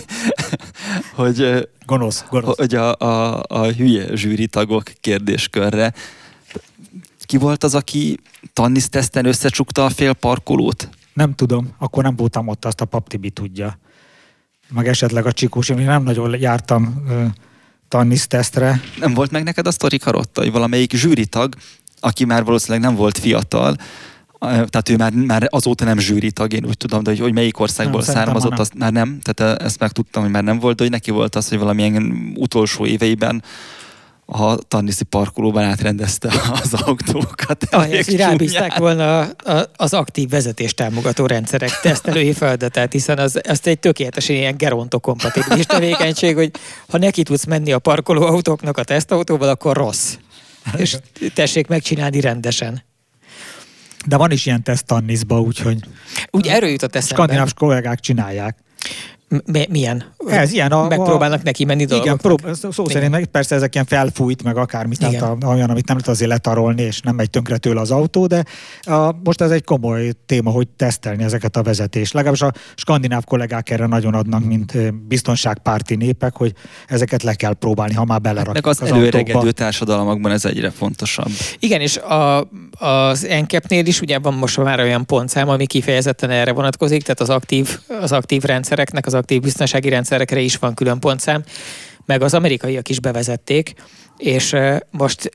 hogy, gonosz, gonosz. hogy a, a, a hülye zsűritagok kérdéskörre. Ki volt az, aki tannisz teszten összecsukta a fél parkolót? Nem tudom, akkor nem voltam ott, azt a paptibi tudja. Meg esetleg a csikós, én nem nagyon jártam ö, tannisztesztre. Nem volt meg neked a sztori karotta, hogy valamelyik zsűritag, aki már valószínűleg nem volt fiatal, tehát ő már, már azóta nem zsűritag, én úgy tudom, de hogy, hogy melyik országból Nem, származott, már azt már nem. Tehát ezt megtudtam, hogy már nem volt, de hogy neki volt az, hogy valamilyen utolsó éveiben a tanniszi parkolóban átrendezte az autókat. Ahelyett, rábízták volna a- a- az aktív vezetés támogató rendszerek tesztelői feladatát, hiszen az, az egy tökéletesen ilyen gerontokompatibilis tevékenység, hogy ha neki tudsz menni a parkolóautóknak a tesztautóval, akkor rossz. És tessék megcsinálni rendesen. De van is ilyen teszt tanniszba, úgyhogy Úgy erről jutott eszembe. skandináv kollégák csinálják. Mi, milyen? Ez ilyen a- Megpróbálnak neki menni Igen, dolgoknak. prób- szó szó Igen. szerint meg persze ezek ilyen felfújt, meg akármi, tehát Igen. a, olyan, amit nem lehet azért letarolni, és nem megy tönkre tőle az autó, de a, most ez egy komoly téma, hogy tesztelni ezeket a vezetést. Legalábbis a skandináv kollégák erre nagyon adnak, mint biztonságpárti népek, hogy ezeket le kell próbálni, ha már belerakják Meg az, az előregedő autókba. társadalmakban ez egyre fontosabb. Igen, és a, az NCAP-nél is ugye van most már olyan pontszám, ami kifejezetten erre vonatkozik, tehát az aktív, az aktív rendszereknek, az aktív biztonsági rendszerekre is van külön pontszám, meg az amerikaiak is bevezették, és most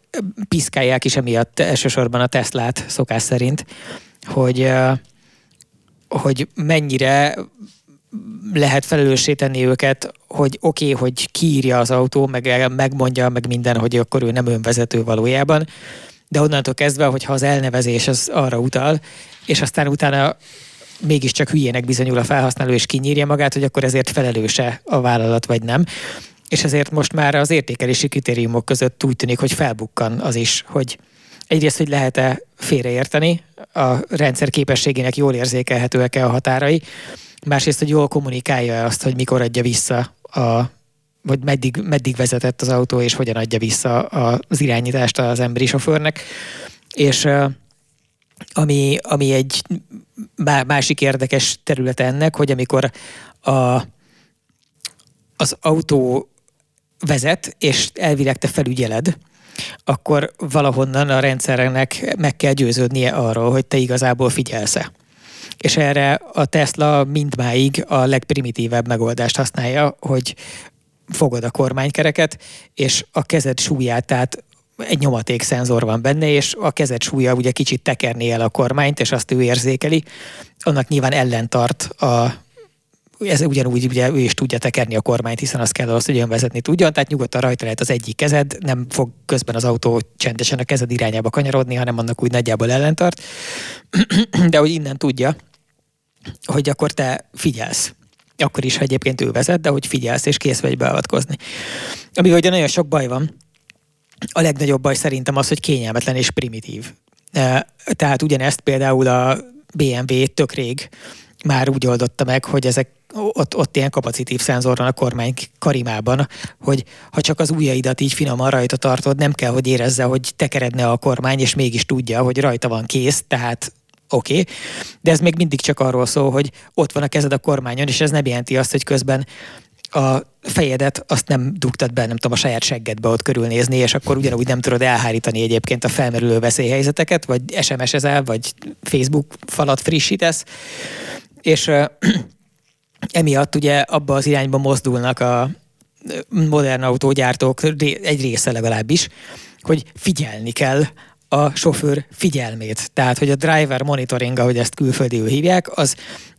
piszkálják is emiatt elsősorban a Teslát szokás szerint, hogy, hogy mennyire lehet felelőssé tenni őket, hogy oké, okay, hogy kiírja az autó, meg megmondja, meg minden, hogy akkor ő nem önvezető valójában, de onnantól kezdve, hogyha az elnevezés az arra utal, és aztán utána mégiscsak hülyének bizonyul a felhasználó, és kinyírja magát, hogy akkor ezért felelőse a vállalat, vagy nem. És ezért most már az értékelési kritériumok között úgy tűnik, hogy felbukkan az is, hogy egyrészt, hogy lehet-e félreérteni, a rendszer képességének jól érzékelhetőek-e a határai, másrészt, hogy jól kommunikálja azt, hogy mikor adja vissza a vagy meddig, meddig vezetett az autó, és hogyan adja vissza az irányítást az emberi sofőrnek. És ami, ami egy másik érdekes terület ennek, hogy amikor a, az autó vezet, és elvileg te felügyeled, akkor valahonnan a rendszernek meg kell győződnie arról, hogy te igazából figyelsz-e. És erre a Tesla mindmáig a legprimitívebb megoldást használja, hogy fogod a kormánykereket, és a kezed súlyát, tehát egy nyomaték szenzor van benne, és a kezed súlya ugye kicsit tekerné el a kormányt, és azt ő érzékeli. Annak nyilván ellentart a ez ugyanúgy ugye ő is tudja tekerni a kormányt, hiszen az kell ahhoz, hogy ön vezetni tudjon, tehát nyugodtan rajta lehet az egyik kezed, nem fog közben az autó csendesen a kezed irányába kanyarodni, hanem annak úgy nagyjából ellentart. De hogy innen tudja, hogy akkor te figyelsz. Akkor is, ha egyébként ő vezet, de hogy figyelsz és kész vagy beavatkozni. Ami ugye nagyon sok baj van. A legnagyobb baj szerintem az, hogy kényelmetlen és primitív. Tehát ugyanezt például a BMW tök rég már úgy oldotta meg, hogy ezek ott, ott ilyen kapacitív szenzor van a kormány karimában, hogy ha csak az ujjaidat így finoman rajta tartod, nem kell, hogy érezze, hogy tekeredne a kormány, és mégis tudja, hogy rajta van kész, tehát oké, okay. de ez még mindig csak arról szól, hogy ott van a kezed a kormányon, és ez nem jelenti azt, hogy közben a fejedet azt nem dugtad be, nem tudom, a saját seggedbe ott körülnézni, és akkor ugyanúgy nem tudod elhárítani egyébként a felmerülő veszélyhelyzeteket, vagy SMS-ezel, vagy Facebook falat frissítesz. És emiatt ugye abba az irányba mozdulnak a modern autógyártók egy része legalábbis, hogy figyelni kell a sofőr figyelmét. Tehát, hogy a driver monitoring, ahogy ezt külföldiül hívják, az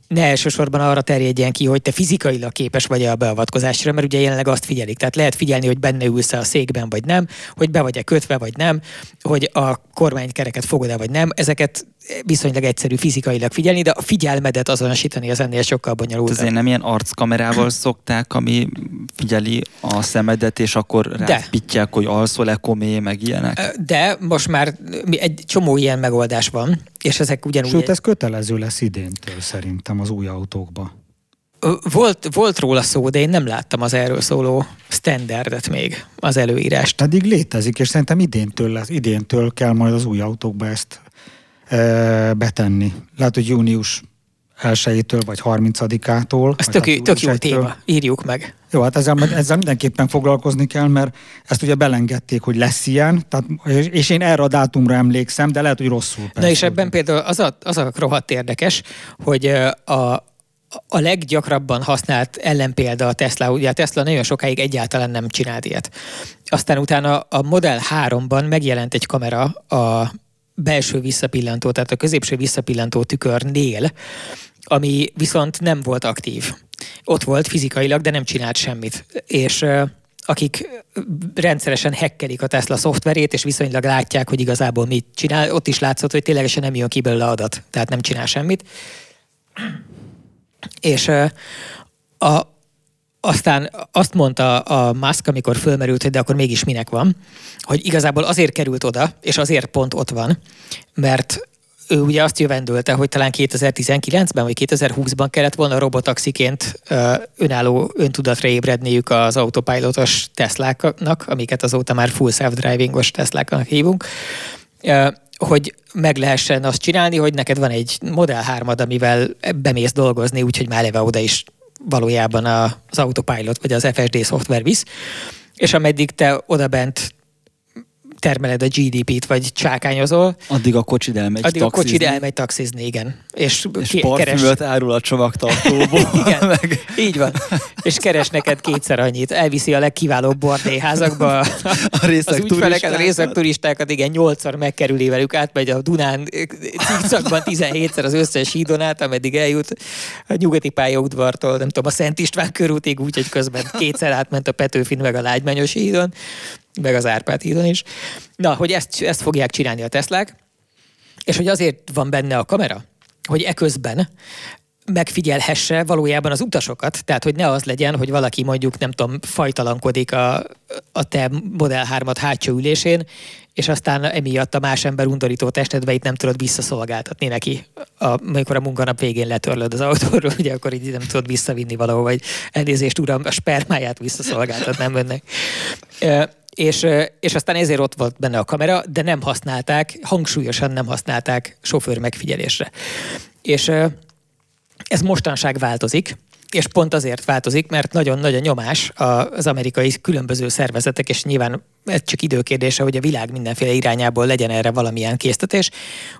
ne elsősorban arra terjedjen ki, hogy te fizikailag képes vagy a beavatkozásra, mert ugye jelenleg azt figyelik. Tehát lehet figyelni, hogy benne ülsz a székben, vagy nem, hogy be vagy-e kötve, vagy nem, hogy a kormánykereket fogod-e, vagy nem. Ezeket viszonylag egyszerű fizikailag figyelni, de a figyelmedet azonosítani az ennél sokkal bonyolultabb. Azért nem ilyen arckamerával szokták, ami figyeli a szemedet, és akkor rápítják, hogy alszol-e komé, meg ilyenek? De most már egy csomó ilyen megoldás van, és ezek ugyanúgy... Sőt, ez kötelező lesz idéntől szerintem az új autókba. Volt, volt róla szó, de én nem láttam az erről szóló standardet még, az előírást. Pedig létezik, és szerintem idéntől, lesz, idéntől kell majd az új autókba ezt betenni. Lehet, hogy június elsőjétől vagy 30-ától. Ez tök, tök jó téma, írjuk meg. Jó, hát ezzel, ezzel mindenképpen foglalkozni kell, mert ezt ugye belengedték, hogy lesz ilyen, tehát, és én erre a dátumra emlékszem, de lehet, hogy rosszul. Persze. Na és ebben például az a, az a rohadt érdekes, hogy a, a leggyakrabban használt ellenpélda a Tesla, ugye a Tesla nagyon sokáig egyáltalán nem csinált ilyet. Aztán utána a Model 3-ban megjelent egy kamera a belső visszapillantó, tehát a középső visszapillantó tükörnél, ami viszont nem volt aktív. Ott volt fizikailag, de nem csinált semmit. És akik rendszeresen hekkelik a Tesla szoftverét, és viszonylag látják, hogy igazából mit csinál, ott is látszott, hogy ténylegesen nem jön ki belőle adat, tehát nem csinál semmit. És a, aztán azt mondta a Musk, amikor fölmerült, hogy de akkor mégis minek van, hogy igazából azért került oda, és azért pont ott van, mert ő ugye azt jövendőlte, hogy talán 2019-ben vagy 2020-ban kellett volna robotaxiként önálló öntudatra ébredniük az autopilotos Tesláknak, amiket azóta már full self-drivingos Tesláknak hívunk, hogy meg lehessen azt csinálni, hogy neked van egy Model 3 amivel bemész dolgozni, úgyhogy már eleve oda is valójában az autopilot vagy az FSD szoftver visz, és ameddig te odabent termeled a GDP-t, vagy csákányozol. Addig a kocsid elmegy Addig taxizni. a kocsid elmegy taxizni, igen. És, és parfümöt árul a csomagtartóból. igen, meg... így van. És keres neked kétszer annyit. Elviszi a legkiválóbb bordéházakba. a részek az ügyfeleket, a részek turistákat, igen, nyolcszor megkerüli velük, átmegy a Dunán cikcakban 17-szer az összes hídon át, ameddig eljut a nyugati pályaudvartól, nem tudom, a Szent István körútig, úgyhogy közben kétszer átment a Petőfin meg a Lágymányos hídon meg az Árpád hídon is. Na, hogy ezt, ezt fogják csinálni a Teslák, és hogy azért van benne a kamera, hogy eközben megfigyelhesse valójában az utasokat, tehát hogy ne az legyen, hogy valaki mondjuk, nem tudom, fajtalankodik a, a te Model 3 hátsó ülésén, és aztán emiatt a más ember undorító testedbe nem tudod visszaszolgáltatni neki. A, amikor a munkanap végén letörlöd az autóról, ugye akkor így nem tudod visszavinni valahol, vagy elnézést uram, a spermáját nem önnek. És, és aztán ezért ott volt benne a kamera, de nem használták, hangsúlyosan nem használták sofőr megfigyelésre. És ez mostanság változik, és pont azért változik, mert nagyon nagy a nyomás az amerikai különböző szervezetek, és nyilván ez csak időkérdése, hogy a világ mindenféle irányából legyen erre valamilyen késztetés,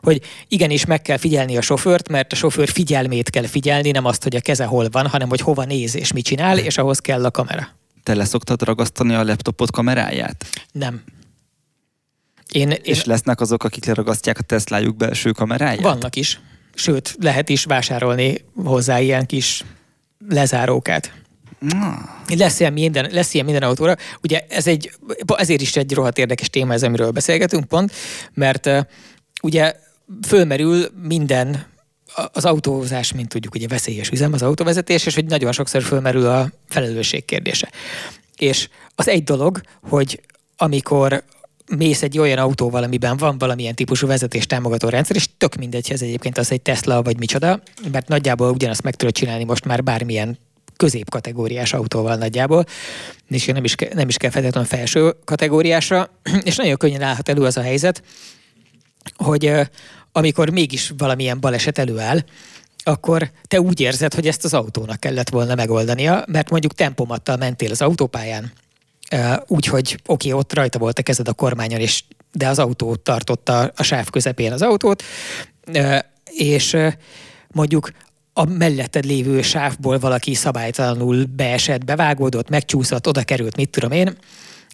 hogy igenis meg kell figyelni a sofőrt, mert a sofőr figyelmét kell figyelni, nem azt, hogy a keze hol van, hanem hogy hova néz és mit csinál, és ahhoz kell a kamera. Te leszoktad ragasztani a laptopot kameráját? Nem. Én, én... És lesznek azok, akik leragasztják a Teslájuk belső kameráját? Vannak is sőt, lehet is vásárolni hozzá ilyen kis lezárókát. Lesz ilyen, minden, lesz ilyen minden autóra. Ugye ez egy, ezért is egy rohadt érdekes téma ez, amiről beszélgetünk pont, mert uh, ugye fölmerül minden az autózás, mint tudjuk, ugye veszélyes üzem az autóvezetés, és hogy nagyon sokszor fölmerül a felelősség kérdése. És az egy dolog, hogy amikor mész egy olyan autóval, amiben van valamilyen típusú vezetés támogató rendszer, és tök mindegy, ez egyébként az egy Tesla vagy micsoda, mert nagyjából ugyanazt meg tudod csinálni most már bármilyen középkategóriás autóval nagyjából, és nem is, nem is kell feltétlenül felső kategóriásra, és nagyon könnyen állhat elő az a helyzet, hogy amikor mégis valamilyen baleset előáll, akkor te úgy érzed, hogy ezt az autónak kellett volna megoldania, mert mondjuk tempomattal mentél az autópályán, Úgyhogy oké, ott rajta volt a kezed a kormányon, és, de az autó tartotta a sáv közepén az autót, és mondjuk a melletted lévő sávból valaki szabálytalanul beesett, bevágódott, megcsúszott, oda került, mit tudom én,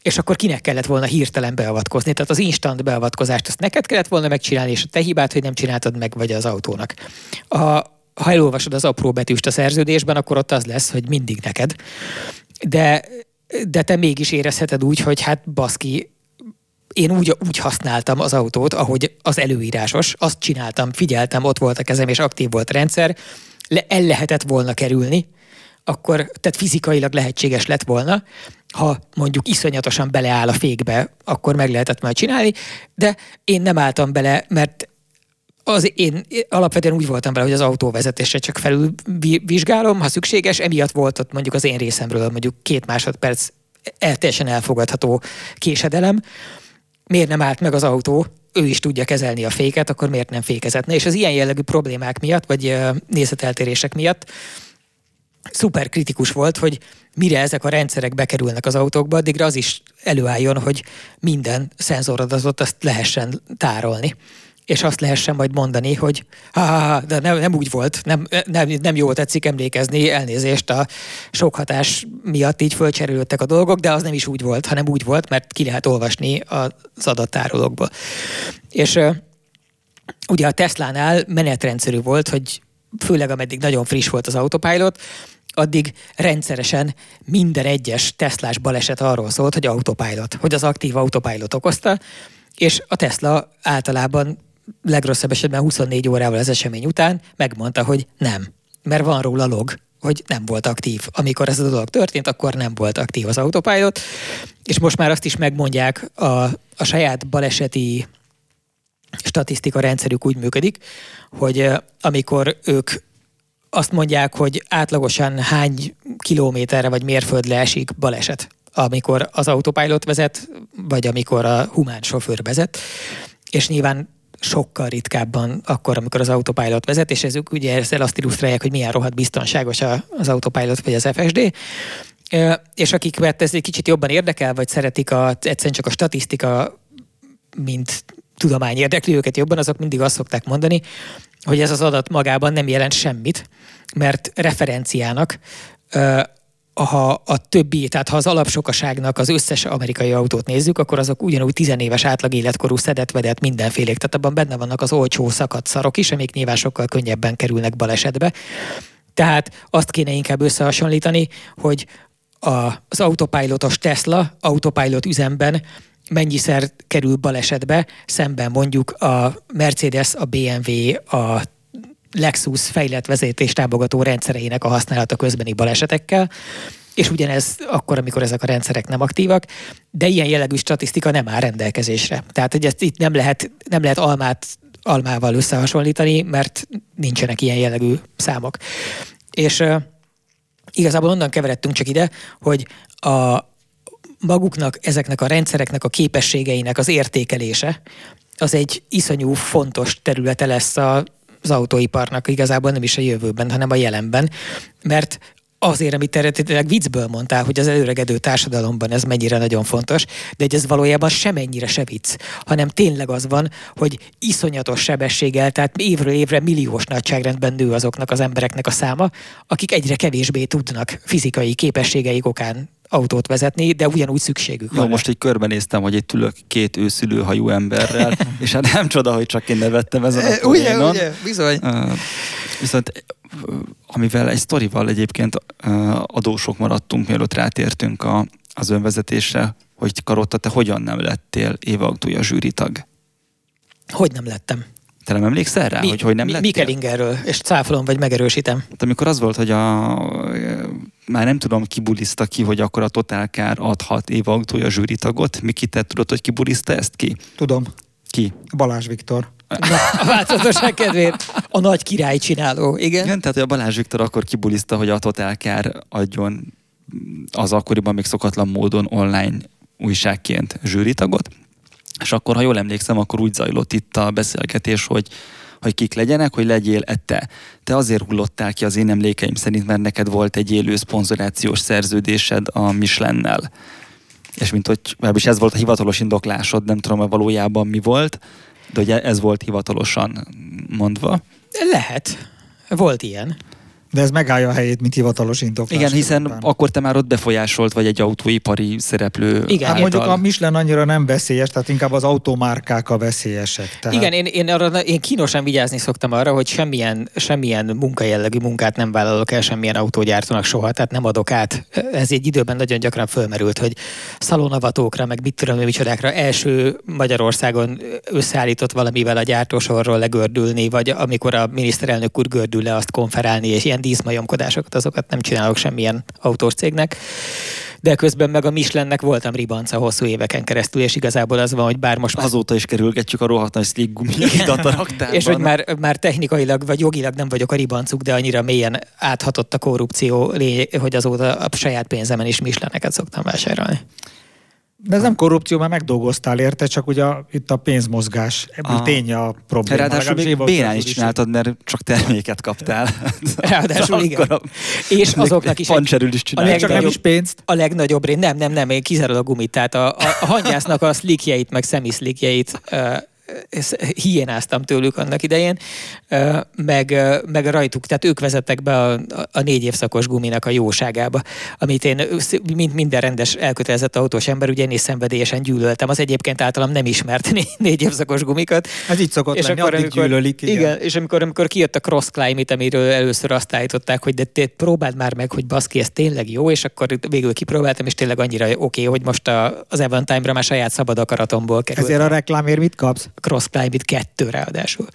és akkor kinek kellett volna hirtelen beavatkozni. Tehát az instant beavatkozást azt neked kellett volna megcsinálni, és a te hibát, hogy nem csináltad meg, vagy az autónak. A, ha elolvasod az apró betűst a szerződésben, akkor ott az lesz, hogy mindig neked. De de te mégis érezheted úgy, hogy hát baszki, én úgy, úgy használtam az autót, ahogy az előírásos, azt csináltam, figyeltem, ott volt a kezem, és aktív volt a rendszer, le, el lehetett volna kerülni, akkor, tehát fizikailag lehetséges lett volna, ha mondjuk iszonyatosan beleáll a fékbe, akkor meg lehetett majd csinálni, de én nem álltam bele, mert az én alapvetően úgy voltam vele, hogy az autóvezetésre csak felül vizsgálom, ha szükséges, emiatt volt ott mondjuk az én részemről mondjuk két másodperc el, teljesen elfogadható késedelem. Miért nem állt meg az autó, ő is tudja kezelni a féket, akkor miért nem fékezetne? És az ilyen jellegű problémák miatt, vagy nézeteltérések miatt szuper kritikus volt, hogy mire ezek a rendszerek bekerülnek az autókba, addigra az is előálljon, hogy minden szenzoradatot azt lehessen tárolni és azt lehessen majd mondani, hogy ha, de nem, nem úgy volt, nem, nem, nem jól tetszik emlékezni, elnézést a sok hatás miatt így fölcserélődtek a dolgok, de az nem is úgy volt, hanem úgy volt, mert ki lehet olvasni az adattárolókból. És ugye a Teslánál menetrendszerű volt, hogy főleg ameddig nagyon friss volt az autopilot, addig rendszeresen minden egyes Teslás baleset arról szólt, hogy autopilot, hogy az aktív autopilot okozta, és a Tesla általában legrosszabb esetben 24 órával az esemény után megmondta, hogy nem, mert van róla log, hogy nem volt aktív. Amikor ez a dolog történt, akkor nem volt aktív az autopilot, és most már azt is megmondják, a, a saját baleseti statisztika rendszerük úgy működik, hogy amikor ők azt mondják, hogy átlagosan hány kilométerre vagy mérföldre esik baleset, amikor az autopilot vezet, vagy amikor a humán sofőr vezet, és nyilván sokkal ritkábban akkor, amikor az autopilot vezet, és ezek ugye ezzel azt illusztrálják, hogy milyen rohadt biztonságos az autopilot vagy az FSD. És akik ez egy kicsit jobban érdekel, vagy szeretik a, egyszerűen csak a statisztika, mint tudomány érdekli őket jobban, azok mindig azt szokták mondani, hogy ez az adat magában nem jelent semmit, mert referenciának ha a többi, tehát ha az alapsokaságnak az összes amerikai autót nézzük, akkor azok ugyanúgy tizenéves átlag életkorú szedett, vedett mindenfélék. Tehát abban benne vannak az olcsó szakadt szarok is, amik nyilván sokkal könnyebben kerülnek balesetbe. Tehát azt kéne inkább összehasonlítani, hogy a, az autopilotos Tesla autopilot üzemben mennyiszer kerül balesetbe, szemben mondjuk a Mercedes, a BMW, a Lexus fejlett vezetés támogató rendszereinek a használata közbeni balesetekkel, és ugyanez akkor, amikor ezek a rendszerek nem aktívak, de ilyen jellegű statisztika nem áll rendelkezésre. Tehát, hogy ezt itt nem lehet, nem lehet almát almával összehasonlítani, mert nincsenek ilyen jellegű számok. És uh, igazából onnan keveredtünk csak ide, hogy a maguknak, ezeknek a rendszereknek a képességeinek az értékelése, az egy iszonyú fontos területe lesz a, az autóiparnak igazából nem is a jövőben, hanem a jelenben, mert azért, amit eredetileg viccből mondtál, hogy az előregedő társadalomban ez mennyire nagyon fontos, de hogy ez valójában semennyire se vicc, hanem tényleg az van, hogy iszonyatos sebességgel, tehát évről évre milliós nagyságrendben nő azoknak az embereknek a száma, akik egyre kevésbé tudnak fizikai képességeik okán autót vezetni, de ugyanúgy szükségük Jó, van. most így körbenéztem, hogy itt ülök két őszülőhajú emberrel, és hát nem csoda, hogy csak én nevettem ezen a Ugye, ugye, bizony. Uh, viszont amivel egy sztorival egyébként adósok maradtunk, mielőtt rátértünk a, az önvezetésre, hogy Karotta, te hogyan nem lettél Éva Autója zsűritag? Hogy nem lettem? Te nem emlékszel rá, Mi, hogy hogy nem mi, lettél? Mikelingerről, és cáfolom, vagy megerősítem. Hát amikor az volt, hogy a, már nem tudom, ki buliszta ki, hogy akkor a Total Car adhat Éva Autója zsűritagot. Miki, te tudod, hogy ki buliszta ezt ki? Tudom. Ki? Balázs Viktor. A változatosság kedvéért. A nagy király csináló, igen. Igen, tehát hogy a Balázs Viktor akkor kibuliszta, hogy a Total Car adjon az akkoriban még szokatlan módon online újságként zsűritagot. És akkor, ha jól emlékszem, akkor úgy zajlott itt a beszélgetés, hogy hogy kik legyenek, hogy legyél -e te. Azért hullottál ki az én emlékeim szerint, mert neked volt egy élő szponzorációs szerződésed a Michelin-nel. És mint hogy, és ez volt a hivatalos indoklásod, nem tudom, hogy valójában mi volt, de ugye ez volt hivatalosan mondva. Lehet. Volt ilyen. De ez megállja a helyét, mint hivatalos indoklás. Igen, hiszen után. akkor te már ott befolyásolt vagy egy autóipari szereplő. Igen, hát mondjuk a Michelin annyira nem veszélyes, tehát inkább az automárkák a veszélyesek. Tehát... Igen, én, én, arra, én kínosan vigyázni szoktam arra, hogy semmilyen, semmilyen munkajellegű munkát nem vállalok el semmilyen autógyártónak soha, tehát nem adok át. Ez egy időben nagyon gyakran fölmerült, hogy szalonavatókra, meg mit tudom, micsodákra első Magyarországon összeállított valamivel a gyártósorról legördülni, vagy amikor a miniszterelnök úr gördül le azt konferálni, és ilyen díszmajomkodásokat, azokat nem csinálok semmilyen autós cégnek. De közben meg a Michelinnek voltam ribanca hosszú éveken keresztül, és igazából az van, hogy bár most már... Azóta is kerülgetjük a rohadt nagy slick gumiaidat a És hogy már, már technikailag vagy jogilag nem vagyok a ribancuk, de annyira mélyen áthatott a korrupció, hogy azóta a saját pénzemen is Michelineket szoktam vásárolni. De ez nem korrupció, mert megdolgoztál érte, csak ugye itt a pénzmozgás. Ebből ah. tény a probléma. Ráadásul még bénán is csináltad, mert csak terméket kaptál. Ráadásul igen. A, és azoknak is, egy, is a legnagyobb, nem is pénzt. A legnagyobb rén, nem, nem, nem, én kizárólag a gumit. Tehát a, a, a hangyásznak a slickjeit, meg szemiszlikjeit hiénáztam tőlük annak idején, meg, meg rajtuk, tehát ők vezettek be a, a négy évszakos guminak a jóságába, amit én, mint minden rendes elkötelezett autós ember, ugye én is szenvedélyesen gyűlöltem. Az egyébként általam nem ismert négy, négy évszakos gumikat. Ez így szokott és lenni, akkor, amikor, gyűlölik. Igen. igen. és amikor, amikor kijött a Cross Climate, amiről először azt állították, hogy de te próbáld már meg, hogy baszki, ez tényleg jó, és akkor végül kipróbáltam, és tényleg annyira oké, okay, hogy most a, az Evantime-ra már saját szabad akaratomból kerül. Ezért a reklámért mit kapsz? Cross Climate 2 ráadásul.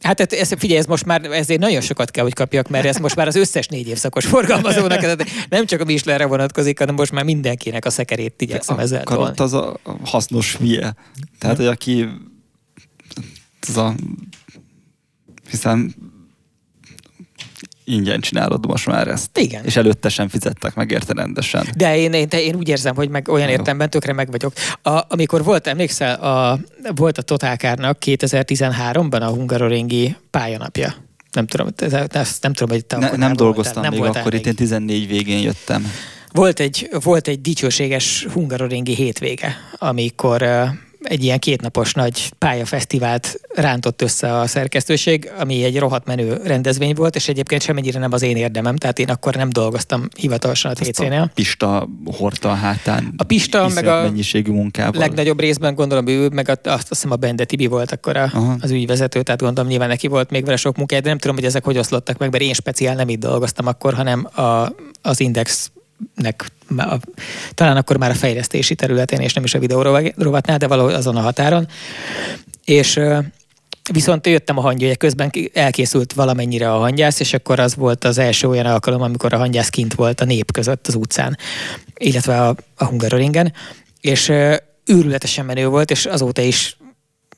Hát ez, figyelj, ez most már ezért nagyon sokat kell, hogy kapjak, mert ez most már az összes négy évszakos forgalmazónak, nem csak a Michelinre vonatkozik, hanem most már mindenkinek a szekerét igyekszem ezzel tolni. az a hasznos hülye. Tehát, hogy aki az a hiszen ingyen csinálod most már ezt. Igen. És előtte sem fizettek meg érte rendesen. De én, én, én úgy érzem, hogy meg olyan értemben tökre meg vagyok. A, amikor volt, emlékszel, a, volt a Totálkárnak 2013-ban a Hungaroringi pályanapja. Nem tudom, ezt nem tudom, hogy te ne, Nem dolgoztam voltál, még akkor, itt én 14 végén jöttem. Volt egy, volt egy dicsőséges hungaroringi hétvége, amikor egy ilyen kétnapos nagy pályafesztivált rántott össze a szerkesztőség, ami egy rohadt menő rendezvény volt, és egyébként semmennyire nem az én érdemem, tehát én akkor nem dolgoztam hivatalosan a TC-nél. A Pista hordta a hátán a Pista, meg a mennyiségű munkával. legnagyobb részben gondolom ő, meg a, azt hiszem a Bende Tibi volt akkor a, az ügyvezető, tehát gondolom nyilván neki volt még vele sok munkája, de nem tudom, hogy ezek hogy oszlottak meg, mert én speciál nem itt dolgoztam akkor, hanem a, az Index nek talán akkor már a fejlesztési területén, és nem is a videó rovatnál, de valahol azon a határon. És Viszont jöttem a hangyója, közben elkészült valamennyire a hangyász, és akkor az volt az első olyan alkalom, amikor a hangyász kint volt a nép között az utcán, illetve a, a Hungaroringen, és őrületesen menő volt, és azóta is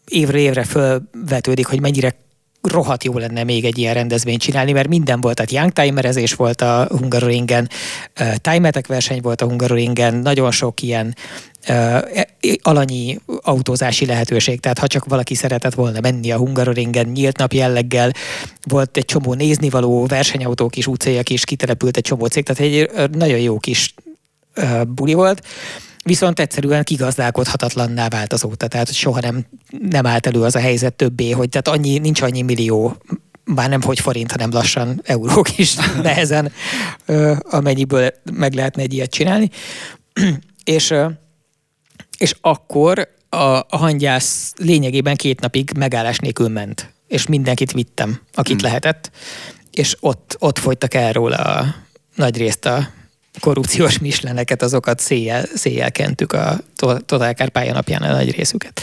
évre évre fölvetődik, hogy mennyire rohadt jó lenne még egy ilyen rendezvényt csinálni, mert minden volt, tehát young timerezés volt a Hungaroringen, timetek verseny volt a Hungaroringen, nagyon sok ilyen uh, alanyi autózási lehetőség, tehát ha csak valaki szeretett volna menni a Hungaroringen nyílt nap jelleggel, volt egy csomó néznivaló, versenyautók is, útcéljak is, kitelepült egy csomó cég, tehát egy nagyon jó kis buli volt viszont egyszerűen kigazdálkodhatatlanná vált azóta, tehát soha nem, nem állt elő az a helyzet többé, hogy tehát annyi, nincs annyi millió bár nem hogy forint, hanem lassan eurók is nehezen, amennyiből meg lehetne egy ilyet csinálni. és, és akkor a, a hangyász lényegében két napig megállás nélkül ment, és mindenkit vittem, akit hmm. lehetett, és ott, ott folytak el róla a, nagy részt a korrupciós misleneket, azokat széjjel, széjjel kentük a Totálkár pályanapján a nagy részüket.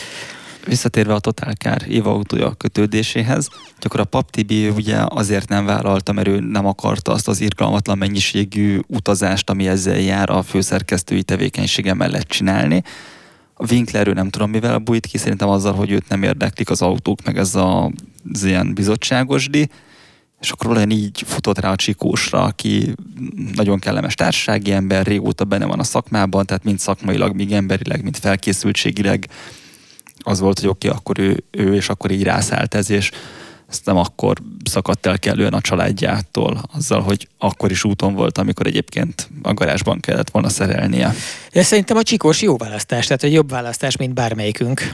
Visszatérve a Totálkár Éva autója kötődéséhez, akkor a Pap Tibi ugye azért nem vállalta, mert ő nem akarta azt az irgalmatlan mennyiségű utazást, ami ezzel jár a főszerkesztői tevékenysége mellett csinálni. A Winkler ő nem tudom mivel bújt ki, szerintem azzal, hogy őt nem érdeklik az autók, meg ez a, az ilyen bizottságosdi, és akkor olyan így futott rá a Csikósra, aki nagyon kellemes társasági ember, régóta benne van a szakmában, tehát mind szakmailag, mind emberileg, mind felkészültségileg az volt, hogy oké, okay, akkor ő, ő, és akkor így rászállt ez, és ezt nem akkor szakadt el kellően a családjától, azzal, hogy akkor is úton volt, amikor egyébként a garázsban kellett volna szerelnie. Ja, szerintem a Csikós jó választás, tehát egy jobb választás, mint bármelyikünk.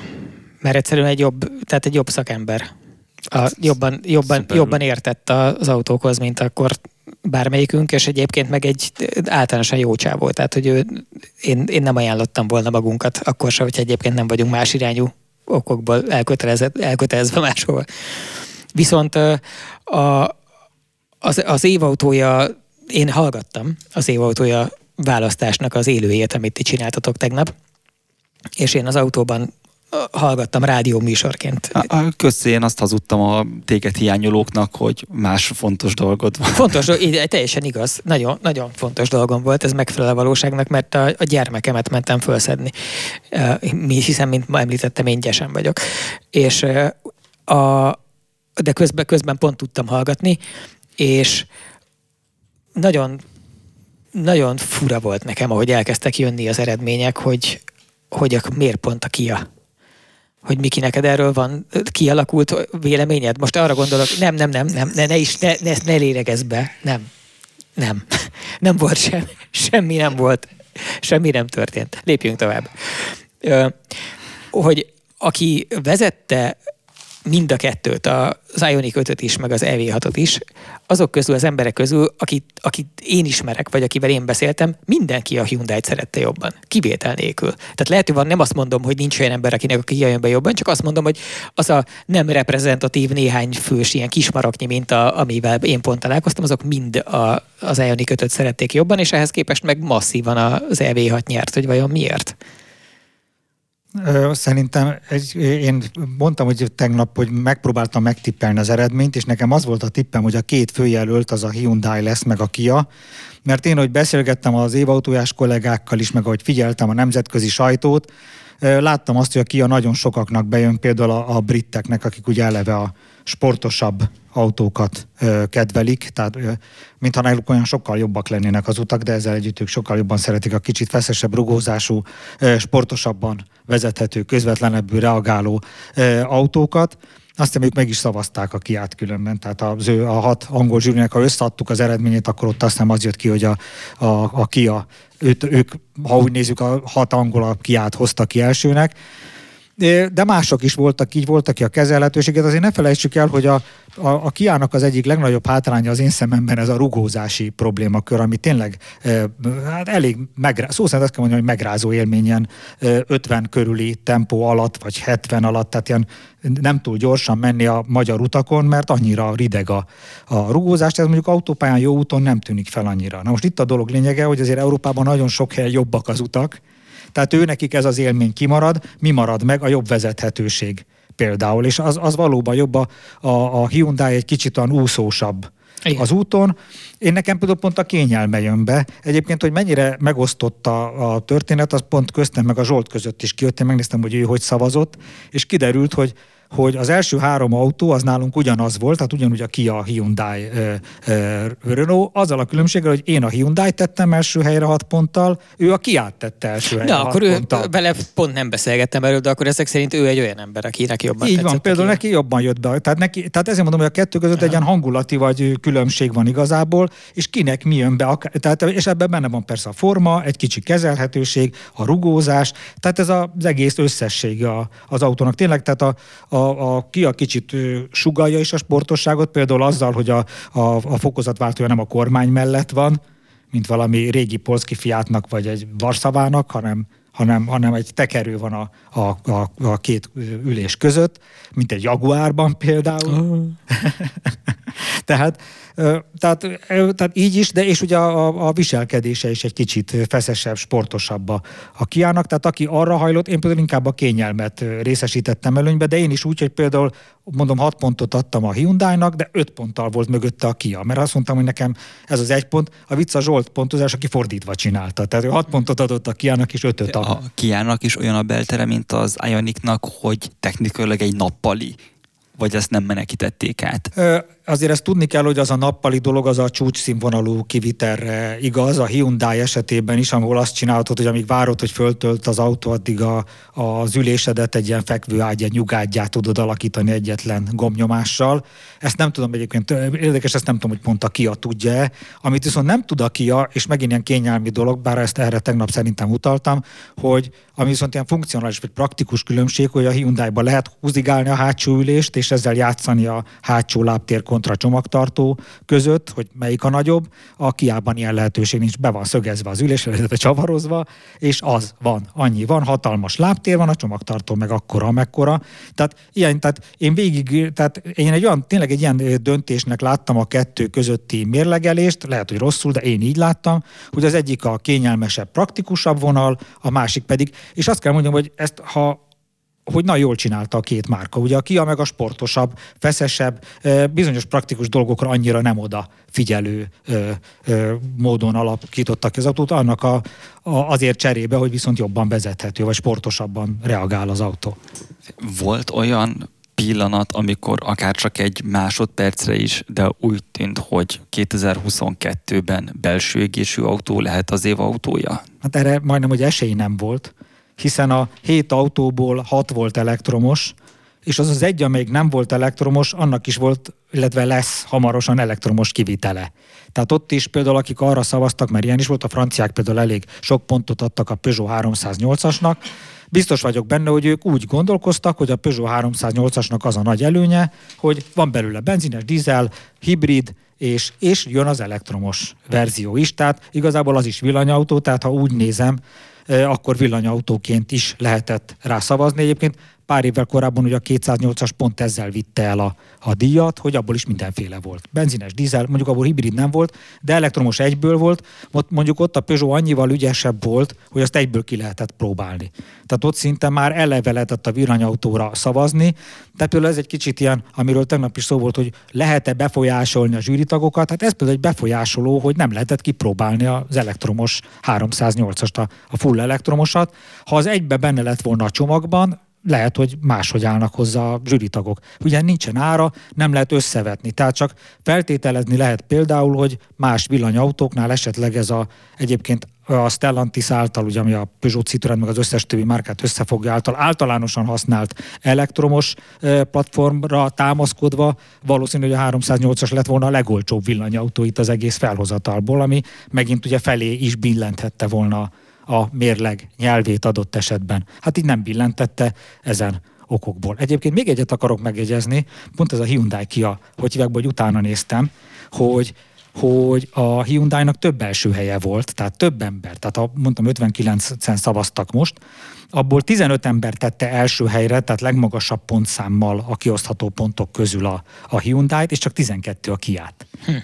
Mert egyszerűen egy jobb, tehát egy jobb szakember a, jobban, jobban, jobban értett az autókhoz, mint akkor bármelyikünk, és egyébként meg egy általánosan jó csávó, tehát hogy ő, én, én nem ajánlottam volna magunkat, akkor se, hogyha egyébként nem vagyunk más irányú okokból elkötelezve máshol. Viszont a, az, az évautója, én hallgattam az évautója választásnak az élőjét, amit ti csináltatok tegnap, és én az autóban hallgattam rádió műsorként. Köszi, én azt hazudtam a téged hiányolóknak, hogy más fontos dolgod van. Fontos, teljesen igaz. Nagyon, nagyon fontos dolgom volt, ez megfelel a valóságnak, mert a, a gyermekemet mentem fölszedni. Mi, hiszen, mint ma említettem, én gyesen vagyok. És a, de közben, közben pont tudtam hallgatni, és nagyon nagyon fura volt nekem, ahogy elkezdtek jönni az eredmények, hogy, hogy miért pont a Kia hogy Miki, neked erről van kialakult véleményed? Most arra gondolok, nem, nem, nem, nem, ne, ne is, ne, ne, ne lélegezz be, nem, nem, nem volt sem, semmi nem volt, semmi nem történt. Lépjünk tovább. Ö, hogy aki vezette mind a kettőt, az Ioniq 5 is, meg az EV6-ot is, azok közül, az emberek közül, akit, akit én ismerek, vagy akivel én beszéltem, mindenki a Hyundai-t szerette jobban. Kivétel nélkül. Tehát lehet, hogy van, nem azt mondom, hogy nincs olyan ember, akinek a Kia jön be jobban, csak azt mondom, hogy az a nem reprezentatív néhány fős ilyen kismaraknyi, mint a, amivel én pont találkoztam, azok mind a, az Ioniq 5 szerették jobban, és ehhez képest meg masszívan az EV6 nyert, hogy vajon miért? Szerintem én mondtam, hogy tegnap, hogy megpróbáltam megtippelni az eredményt, és nekem az volt a tippem, hogy a két főjelölt az a Hyundai lesz, meg a Kia, mert én, hogy beszélgettem az évautójás kollégákkal is, meg ahogy figyeltem a nemzetközi sajtót, láttam azt, hogy a Kia nagyon sokaknak bejön, például a, a briteknek, akik ugye eleve a sportosabb autókat ö, kedvelik, tehát ö, mintha náluk olyan sokkal jobbak lennének az utak, de ezzel együtt ők sokkal jobban szeretik a kicsit feszesebb rugózású, ö, sportosabban vezethető, közvetlenebbül reagáló ö, autókat. Aztán ők meg is szavazták a kiát különben, tehát az ő, a hat angol zsűrinek, ha összeadtuk az eredményét, akkor ott aztán az jött ki, hogy a, a, a Kia, őt, ők, ha úgy nézzük, a hat angol a kiát hozta ki elsőnek, de mások is voltak így, voltak ki a kezelhetőséget. Azért ne felejtsük el, hogy a, a, a Kiának az egyik legnagyobb hátránya az én szememben ez a rugózási problémakör, ami tényleg hát elég megrá, szó szerint azt kell mondani, hogy megrázó élményen 50 körüli tempó alatt, vagy 70 alatt, tehát ilyen nem túl gyorsan menni a magyar utakon, mert annyira rideg a, a rugózás, ez mondjuk autópályán jó úton nem tűnik fel annyira. Na most itt a dolog lényege, hogy azért Európában nagyon sok helyen jobbak az utak, tehát ő nekik ez az élmény kimarad, mi marad meg? A jobb vezethetőség például, és az, az valóban jobb a, a, a Hyundai egy kicsit olyan úszósabb igen. az úton. Én nekem például pont a kényelme jön be. Egyébként, hogy mennyire megosztotta a történet, az pont köztem meg a Zsolt között is kijött. Én megnéztem, hogy ő hogy szavazott, és kiderült, hogy hogy az első három autó az nálunk ugyanaz volt, tehát ugyanúgy a Kia, Hyundai, Renault, azzal a különbséggel, hogy én a Hyundai tettem első helyre hat ponttal, ő a Kia tette első helyre Na, akkor ő, vele pont nem beszélgettem erről, de akkor ezek szerint ő egy olyan ember, akinek jobban Így van, például neki jobban jött be. Tehát, neki, tehát ezért mondom, hogy a kettő között egy ilyen hangulati vagy különbség van igazából, és kinek mi jön be. Tehát, és ebben benne van persze a forma, egy kicsi kezelhetőség, a rugózás, tehát ez az egész összessége az autónak. Tényleg, tehát a, a a, a Kia kicsit sugalja is a sportosságot, például azzal, hogy a, a, a fokozatváltója nem a kormány mellett van, mint valami régi polszki fiátnak, vagy egy varszavának, hanem, hanem, hanem egy tekerő van a, a, a, a két ülés között, mint egy Jaguárban például. Oh. tehát tehát, tehát így is, de és ugye a, a viselkedése is egy kicsit feszesebb, sportosabb a, a kiának, tehát aki arra hajlott, én például inkább a kényelmet részesítettem előnybe, de én is úgy, hogy például mondom, 6 pontot adtam a Hyundai-nak, de 5 ponttal volt mögötte a Kia, mert azt mondtam, hogy nekem ez az egy pont, a vicc a Zsolt pontozás, aki fordítva csinálta. Tehát ő 6 pontot adott a Kiának, és 5 a... A Kiának is olyan a beltere, mint az Ionicnak, hogy technikailag egy nappali vagy ezt nem menekítették át? Azért ezt tudni kell, hogy az a nappali dolog az a csúcs színvonalú kivitelre igaz, a Hyundai esetében is, ahol azt csinálhatod, hogy amíg várod, hogy föltölt az autó, addig a, az ülésedet egy ilyen fekvőágy, egy nyugágyát tudod alakítani egyetlen gomnyomással. Ezt nem tudom egyébként, érdekes, ezt nem tudom, hogy pont a Kia tudja Amit viszont nem tud a Kia, és megint ilyen kényelmi dolog, bár ezt erre tegnap szerintem utaltam, hogy ami viszont ilyen funkcionális vagy praktikus különbség, hogy a Hyundai-ba lehet húzigálni a hátsó ülést, és ezzel játszani a hátsó lábtér kontra csomagtartó között, hogy melyik a nagyobb. A Kiában ilyen lehetőség nincs, be van szögezve az ülés, illetve csavarozva, és az van, annyi van, hatalmas lábtér van, a csomagtartó meg akkora, amekkora. Tehát, ilyen, tehát én végig, tehát én egy olyan, tényleg egy ilyen döntésnek láttam a kettő közötti mérlegelést, lehet, hogy rosszul, de én így láttam, hogy az egyik a kényelmesebb, praktikusabb vonal, a másik pedig, és azt kell mondjam, hogy ezt, ha hogy nagyon jól csinálta a két márka. Ugye a Kia meg a sportosabb, feszesebb, bizonyos praktikus dolgokra annyira nem oda figyelő módon alakítottak az autót, annak a, a, azért cserébe, hogy viszont jobban vezethető, vagy sportosabban reagál az autó. Volt olyan pillanat, amikor akár csak egy másodpercre is, de úgy tűnt, hogy 2022-ben belső égésű autó lehet az év autója? Hát erre majdnem, hogy esély nem volt hiszen a hét autóból hat volt elektromos, és az az egy, amelyik nem volt elektromos, annak is volt, illetve lesz hamarosan elektromos kivitele. Tehát ott is például, akik arra szavaztak, mert ilyen is volt, a franciák például elég sok pontot adtak a Peugeot 308-asnak, Biztos vagyok benne, hogy ők úgy gondolkoztak, hogy a Peugeot 308-asnak az a nagy előnye, hogy van belőle benzines, dízel, hibrid, és, és jön az elektromos verzió is, tehát igazából az is villanyautó, tehát ha úgy nézem, akkor villanyautóként is lehetett rá szavazni. Egyébként pár évvel korábban ugye a 208-as pont ezzel vitte el a, a díjat, hogy abból is mindenféle volt. Benzines, dízel, mondjuk abból hibrid nem volt, de elektromos egyből volt, mondjuk ott a Peugeot annyival ügyesebb volt, hogy azt egyből ki lehetett próbálni. Tehát ott szinte már eleve lehetett a villanyautóra szavazni, tehát például ez egy kicsit ilyen, amiről tegnap is szó volt, hogy lehet-e befolyásolni a zsűritagokat, hát ez például egy befolyásoló, hogy nem lehetett kipróbálni az elektromos 308-ast, a, a full elektromosat. Ha az egybe benne lett volna a csomagban, lehet, hogy máshogy állnak hozzá a zsűritagok. Ugye nincsen ára, nem lehet összevetni. Tehát csak feltételezni lehet például, hogy más villanyautóknál esetleg ez a egyébként a Stellantis által, ugye, ami a Peugeot Citroen, meg az összes többi márkát összefogja által általánosan használt elektromos platformra támaszkodva valószínű, hogy a 308-as lett volna a legolcsóbb villanyautó itt az egész felhozatalból, ami megint ugye felé is billenthette volna a mérleg nyelvét adott esetben. Hát így nem billentette ezen okokból. Egyébként még egyet akarok megjegyezni, pont ez a Hyundai Kia, hogy hívják, hogy utána néztem, hogy hogy a Hyundai-nak több első helye volt, tehát több ember, tehát ha mondtam 59-en szavaztak most, abból 15 ember tette első helyre, tehát legmagasabb pontszámmal a kiosztható pontok közül a, a Hyundai-t, és csak 12 a Kiát. Hm.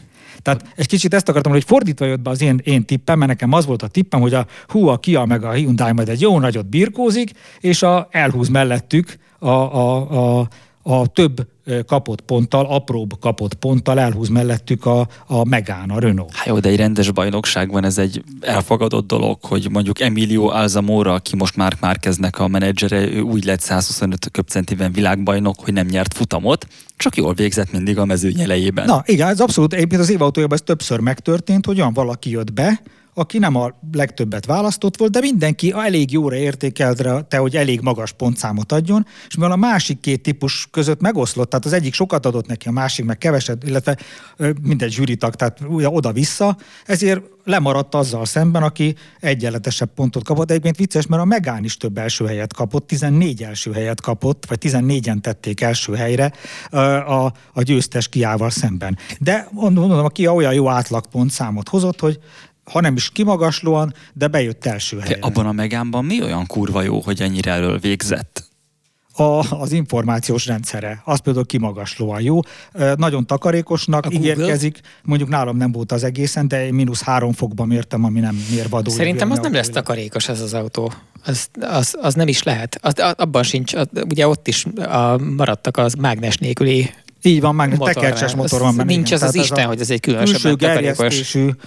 Tehát egy kicsit ezt akartam, hogy fordítva jött be az én, én tippem, mert nekem az volt a tippem, hogy a hú, a Kia meg a Hyundai majd egy jó nagyot birkózik, és a elhúz mellettük a, a, a, a több kapott ponttal, apróbb kapott ponttal elhúz mellettük a, a Megán, a Renault. Hát jó, de egy rendes bajnokságban ez egy elfogadott dolog, hogy mondjuk Emilio Alzamora, aki most már Márkeznek a menedzsere, ő úgy lett 125 köpcentiben világbajnok, hogy nem nyert futamot, csak jól végzett mindig a mezőny elejében. Na igen, ez abszolút, egyébként az évautójában ez többször megtörtént, hogy olyan valaki jött be, aki nem a legtöbbet választott volt, de mindenki elég jóra értékelte, hogy elég magas pontszámot adjon, és mivel a másik két típus között megoszlott, tehát az egyik sokat adott neki, a másik meg keveset, illetve mindegy zsűritag, tehát oda-vissza, ezért lemaradt azzal szemben, aki egyenletesebb pontot kapott. Egyébként vicces, mert a Megán is több első helyet kapott, 14 első helyet kapott, vagy 14-en tették első helyre a, a győztes kiával szemben. De mondom, a Kia olyan jó átlagpontszámot hozott, hogy ha nem is kimagaslóan, de bejött első helyre. Abban a megánban mi olyan kurva jó, hogy ennyire elől végzett? A, az információs rendszere, az például kimagaslóan jó. Nagyon takarékosnak a ígérkezik, mondjuk nálam nem volt az egészen, de én mínusz három fokban mértem, ami nem mérvadó. Szerintem az nem lesz takarékos ez az autó. Az, az, az nem is lehet. Az, abban sincs, az, ugye ott is a, maradtak az mágnes nélküli így van, meg tekercses motor van benne. Nincs igen. az az Isten, hogy ez egy különösebben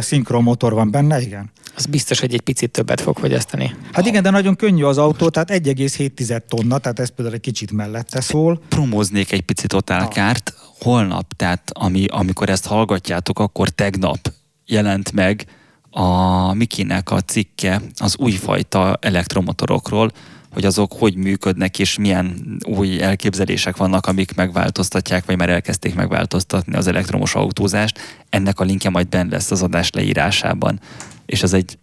szinkron motor van benne, igen. Az biztos, hogy egy picit többet fog fogyasztani. Hát igen, de nagyon könnyű az autó, tehát 1,7 tonna, tehát ez például egy kicsit mellette szól. Promóznék egy picit Otálkárt. Holnap, tehát ami, amikor ezt hallgatjátok, akkor tegnap jelent meg a Mikinek a cikke az újfajta elektromotorokról, hogy azok hogy működnek, és milyen új elképzelések vannak, amik megváltoztatják, vagy már elkezdték megváltoztatni az elektromos autózást. Ennek a linkje majd benne lesz az adás leírásában. És ez egy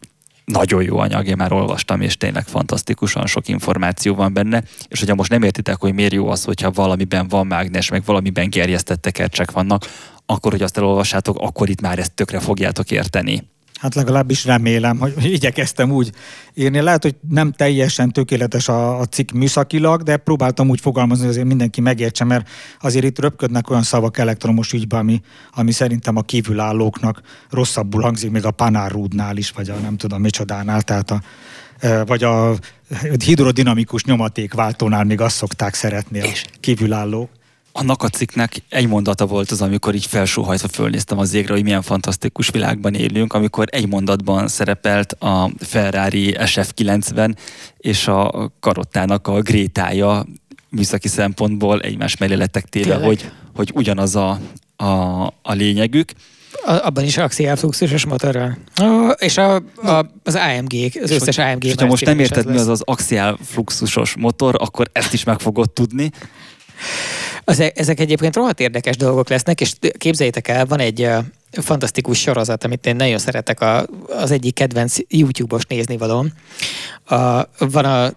nagyon jó anyag, én már olvastam, és tényleg fantasztikusan sok információ van benne, és hogyha most nem értitek, hogy miért jó az, hogyha valamiben van mágnes, meg valamiben gerjesztett tekercsek vannak, akkor, hogy azt elolvassátok, akkor itt már ezt tökre fogjátok érteni. Hát legalábbis remélem, hogy igyekeztem úgy írni. Lehet, hogy nem teljesen tökéletes a, a cikk műszakilag, de próbáltam úgy fogalmazni, hogy azért mindenki megértse, mert azért itt röpködnek olyan szavak elektromos ügyben, ami, ami szerintem a kívülállóknak rosszabbul hangzik, még a panárúdnál is, vagy a nem tudom micsodánál, tehát a, e, vagy a hidrodinamikus nyomatékváltónál még azt szokták szeretni a kívülállók annak a cikknek egy mondata volt az, amikor így felsóhajtva fölnéztem az égre, hogy milyen fantasztikus világban élünk, amikor egy mondatban szerepelt a Ferrari SF90 és a karottának a grétája műszaki szempontból egymás mellé lettek téve, hogy, hogy ugyanaz a, a, a lényegük. A, abban is axiálfluxusos motorral. Oh, és a, a, az AMG, az és összes AMG. És ha most nem érted, mi az az axiálfluxusos motor, akkor ezt is meg fogod tudni. E- ezek egyébként rohadt érdekes dolgok lesznek, és képzeljétek el, van egy fantasztikus sorozat, amit én nagyon szeretek, a, az egyik kedvenc YouTube-os nézni való. Uh, van a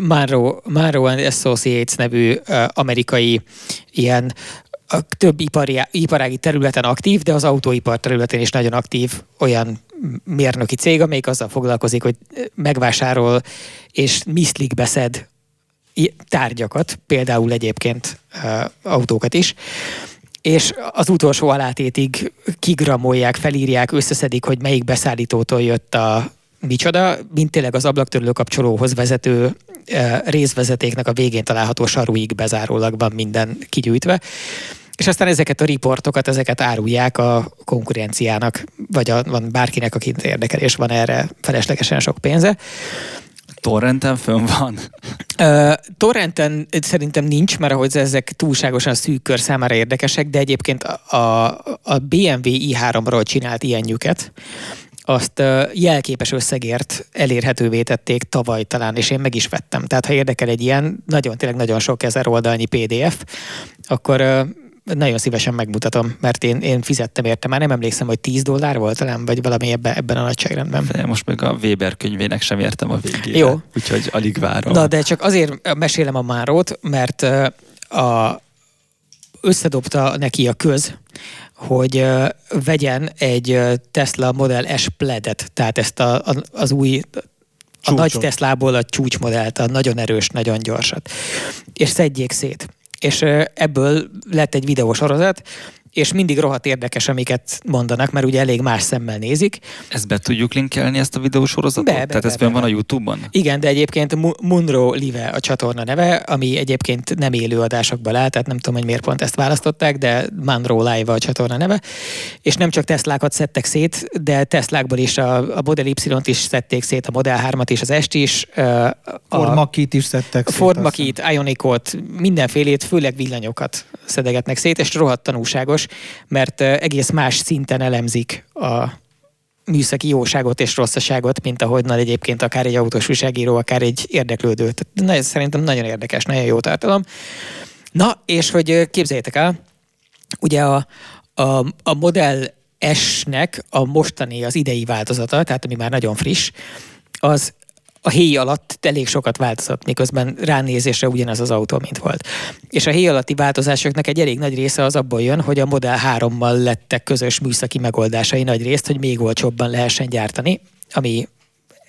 Maro, Maro and Associates nevű amerikai ilyen a több ipari, iparági területen aktív, de az autóipar területén is nagyon aktív olyan mérnöki cég, amelyik azzal foglalkozik, hogy megvásárol és miszlik beszed tárgyakat, például egyébként autókat is, és az utolsó alátétig kigramolják, felírják, összeszedik, hogy melyik beszállítótól jött a micsoda, mint tényleg az ablaktörlő kapcsolóhoz vezető részvezetéknek a végén található saruig bezárólag van minden kigyűjtve. És aztán ezeket a riportokat, ezeket árulják a konkurenciának, vagy a, van bárkinek, akit érdekel, és van erre feleslegesen sok pénze. Torrenten fönn van? Uh, torrenten szerintem nincs, mert ahogy ezek túlságosan szűk kör számára érdekesek, de egyébként a, a BMW i3-ról csinált ilyenjüket, azt uh, jelképes összegért elérhetővé tették tavaly talán, és én meg is vettem. Tehát ha érdekel egy ilyen, nagyon, tényleg nagyon sok ezer oldalnyi PDF, akkor nagyon szívesen megmutatom, mert én, én fizettem érte. Már nem emlékszem, hogy 10 dollár volt talán, vagy valami ebben, ebben a nagyságrendben. De most még a Weber könyvének sem értem a végére. Jó. Úgyhogy alig várom. Na, de csak azért mesélem a márót, mert a, összedobta neki a köz, hogy vegyen egy Tesla Model S Pledet, tehát ezt a, a, az új a Csúcsot. nagy Teslából a csúcsmodellt, a nagyon erős, nagyon gyorsat. És szedjék szét és ebből lett egy videósorozat, és mindig rohadt érdekes, amiket mondanak, mert ugye elég más szemmel nézik. Ezt be tudjuk linkelni, ezt a videósorozatot? Be, be, Tehát be, ez be, van a Youtube-on? Igen, de egyébként Mu- Munro Live a csatorna neve, ami egyébként nem élő adásokból áll, tehát nem tudom, hogy miért pont ezt választották, de Munro Live a csatorna neve. És nem csak Teslákat szedtek szét, de Teslákból is a, a Model Y-t is szedték szét, a Model 3-at is, az est is. A, Ford Mach-it is szedtek szét, Ford Mach-it, Ionicot, mindenfélét, főleg villanyokat szedegetnek szét, és rohadt tanulságos, mert ö, egész más szinten elemzik a műszaki jóságot és rosszaságot, mint ahogy nagy egyébként akár egy autós újságíró, akár egy érdeklődő. Tehát nagyon, szerintem nagyon érdekes, nagyon jó tartalom. Na, és hogy képzeljétek el, ugye a, a, a Model S-nek a mostani, az idei változata, tehát ami már nagyon friss, az a héj alatt elég sokat változott, miközben ránézésre ugyanaz az autó, mint volt. És a héj alatti változásoknak egy elég nagy része az abból jön, hogy a Model 3-mal lettek közös műszaki megoldásai nagy részt, hogy még olcsóbban lehessen gyártani, ami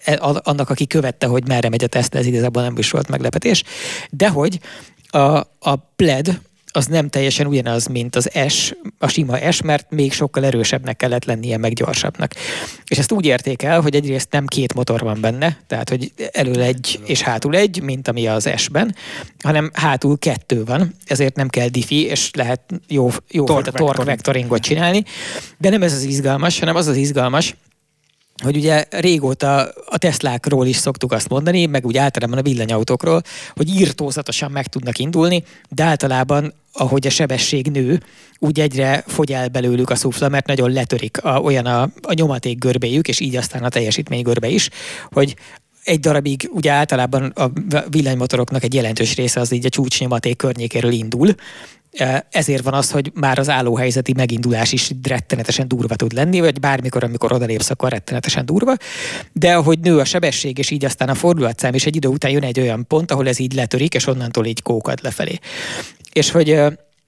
e- annak, aki követte, hogy merre megy a Tesla, ez igazából nem is volt meglepetés. De hogy a, a pled az nem teljesen ugyanaz, mint az S, a sima S, mert még sokkal erősebbnek kellett lennie, meg gyorsabbnak. És ezt úgy érték el, hogy egyrészt nem két motor van benne, tehát hogy elől egy és hátul egy, mint ami az S-ben, hanem hátul kettő van, ezért nem kell diffi, és lehet jó, jó torque, torque vectoring. vectoringot csinálni. De nem ez az izgalmas, hanem az az izgalmas, hogy ugye régóta a Teslákról is szoktuk azt mondani, meg úgy általában a villanyautókról, hogy írtózatosan meg tudnak indulni, de általában ahogy a sebesség nő, úgy egyre fogy el belőlük a szufla, mert nagyon letörik a, olyan a, a nyomaték görbéjük, és így aztán a teljesítmény görbe is, hogy egy darabig ugye általában a villanymotoroknak egy jelentős része az így a csúcsnyomaték környékéről indul, ezért van az, hogy már az állóhelyzeti megindulás is rettenetesen durva tud lenni, vagy bármikor, amikor odalépsz, akkor rettenetesen durva. De ahogy nő a sebesség, és így aztán a fordulatszám, és egy idő után jön egy olyan pont, ahol ez így letörik, és onnantól így kókad lefelé. És hogy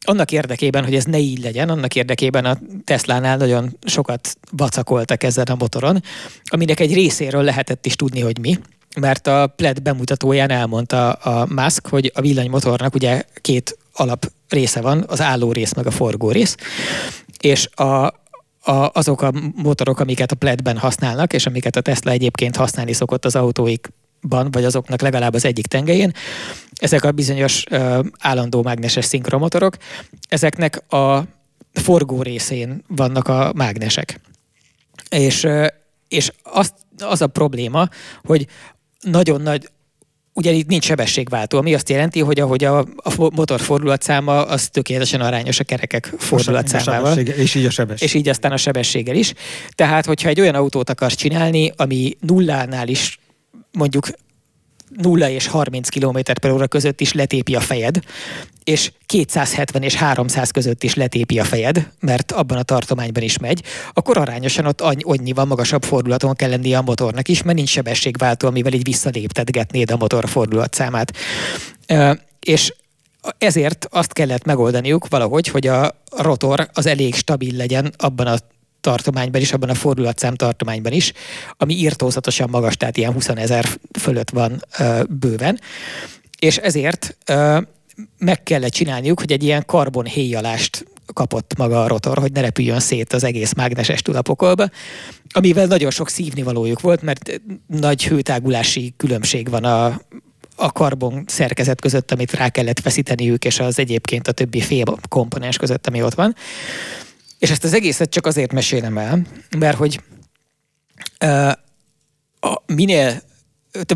annak érdekében, hogy ez ne így legyen, annak érdekében a Teslánál nagyon sokat vacakoltak ezen a motoron, aminek egy részéről lehetett is tudni, hogy mi, mert a PLED bemutatóján elmondta a Musk, hogy a villanymotornak ugye két alap része van, az álló rész meg a forgó rész, és a, a, azok a motorok, amiket a PLED-ben használnak, és amiket a Tesla egyébként használni szokott az autóikban, vagy azoknak legalább az egyik tengelyén, ezek a bizonyos ö, állandó mágneses szinkromotorok, ezeknek a forgó részén vannak a mágnesek. És, ö, és az, az a probléma, hogy nagyon nagy, ugye itt nincs sebességváltó, ami azt jelenti, hogy ahogy a, a motor fordulatszáma, az tökéletesen arányos a kerekek fordulatszámával. És így a sebesség. És így aztán a sebességgel is. Tehát, hogyha egy olyan autót akarsz csinálni, ami nullánál is mondjuk 0 és 30 km per óra között is letépi a fejed, és 270 és 300 között is letépi a fejed, mert abban a tartományban is megy, akkor arányosan ott annyi- annyival magasabb fordulaton kell lennie a motornak is, mert nincs sebességváltó, amivel így visszaléptetgetnéd a motor fordulatszámát. És ezért azt kellett megoldaniuk valahogy, hogy a rotor az elég stabil legyen abban a tartományban is, abban a fordulatszám tartományban is, ami írtózatosan magas, tehát ilyen 20 ezer fölött van ö, bőven. És ezért ö, meg kellett csinálniuk, hogy egy ilyen karbon héjalást kapott maga a rotor, hogy ne repüljön szét az egész mágneses tulapokolba, amivel nagyon sok szívnivalójuk volt, mert nagy hőtágulási különbség van a, a karbon szerkezet között, amit rá kellett feszíteniük, és az egyébként a többi fém komponens között, ami ott van. És ezt az egészet csak azért mesélem el, mert hogy ö, a, minél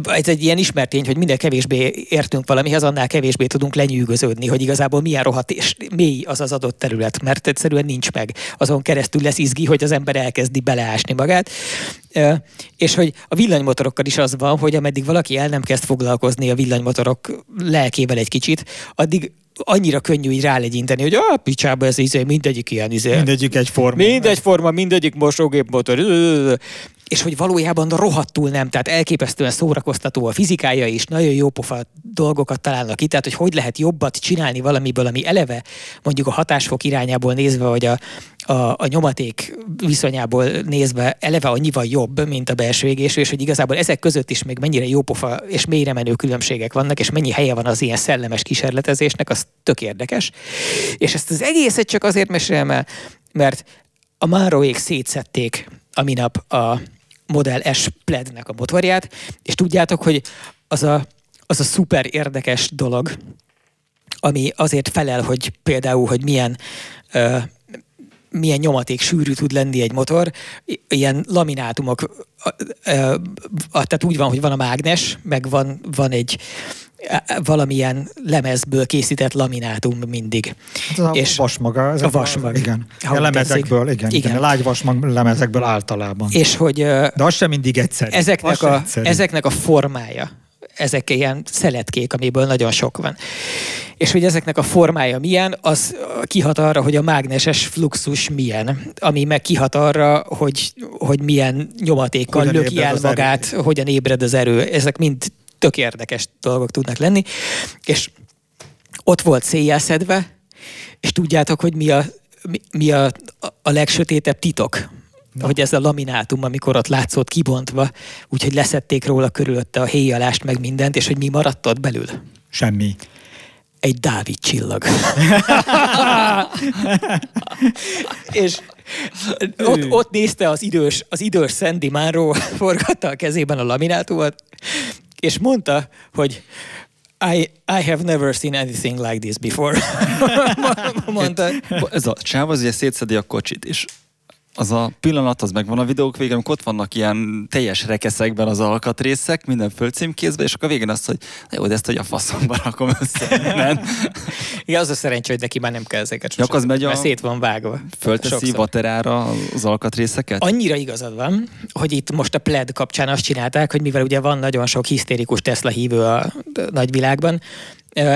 ez egy ilyen ismert tény, hogy minél kevésbé értünk valamihez, annál kevésbé tudunk lenyűgöződni, hogy igazából milyen rohadt és mély az az adott terület, mert egyszerűen nincs meg. Azon keresztül lesz izgi, hogy az ember elkezdi beleásni magát. És hogy a villanymotorokkal is az van, hogy ameddig valaki el nem kezd foglalkozni a villanymotorok lelkével egy kicsit, addig annyira könnyű így rálegyinteni, hogy a picsába ez izé, mindegyik ilyen izé. Mindegyik egyforma. Mindegy forma, mindegyik mosógép motor. És hogy valójában rohadtul nem, tehát elképesztően szórakoztató a fizikája is, nagyon jó pofa dolgokat találnak itt, tehát hogy hogy lehet jobbat csinálni valamiből, ami eleve mondjuk a hatásfok irányából nézve, vagy a, a, a nyomaték viszonyából nézve eleve annyival jobb, mint a belső égésű, és hogy igazából ezek között is még mennyire jó pofa és mélyre menő különbségek vannak, és mennyi helye van az ilyen szellemes kísérletezésnek, az tök érdekes. És ezt az egészet csak azért mesélem el, mert a Máróék szétszették a minap a Model S Plednek a motorját, és tudjátok, hogy az a, az a szuper érdekes dolog, ami azért felel, hogy például, hogy milyen ö, milyen nyomaték sűrű tud lenni egy motor, ilyen laminátumok, tehát úgy van, hogy van a mágnes, meg van, van egy valamilyen lemezből készített laminátum mindig. Ez a és vasmaga. Ez a vasmag. A, igen. A lemezekből, igen, igen. igen. A lágy vasmag lemezekből általában. És hogy... De az sem mindig egyszerű. Ezeknek, a, egyszerű. ezeknek a formája, ezek ilyen szeletkék, amiből nagyon sok van. És hogy ezeknek a formája milyen, az kihat arra, hogy a mágneses fluxus milyen, ami meg kihat arra, hogy, hogy milyen nyomatékkal hogyan löki el magát, erő. hogyan ébred az erő. Ezek mind tök érdekes dolgok tudnak lenni. És ott volt széjjel szedve, és tudjátok, hogy mi a, mi, mi a, a legsötétebb titok? Na. Hogy ez a laminátum, amikor ott látszott kibontva, úgyhogy leszették róla körülötte a héjalást, meg mindent, és hogy mi maradt ott belül? Semmi. Egy Dávid csillag. és ott, ott nézte az idős, az idős Sandy Máró, forgatta a kezében a laminátumot, és mondta, hogy I, I have never seen anything like this before. mondta. Ez a csáv az ugye szétszedi a kocsit, és az a pillanat, az megvan a videók végén, amikor ott vannak ilyen teljes rekeszekben az alkatrészek, minden földcímkézben, és akkor a végén azt, hogy na jó, de ezt hogy a faszomba rakom össze. Nem? Igen, az a szerencsé, hogy neki már nem kell ezeket sosem, az megy a... mert szét van vágva. Fölteszi vaterára az alkatrészeket? Annyira igazad van, hogy itt most a pled kapcsán azt csinálták, hogy mivel ugye van nagyon sok hisztérikus Tesla hívő a nagyvilágban,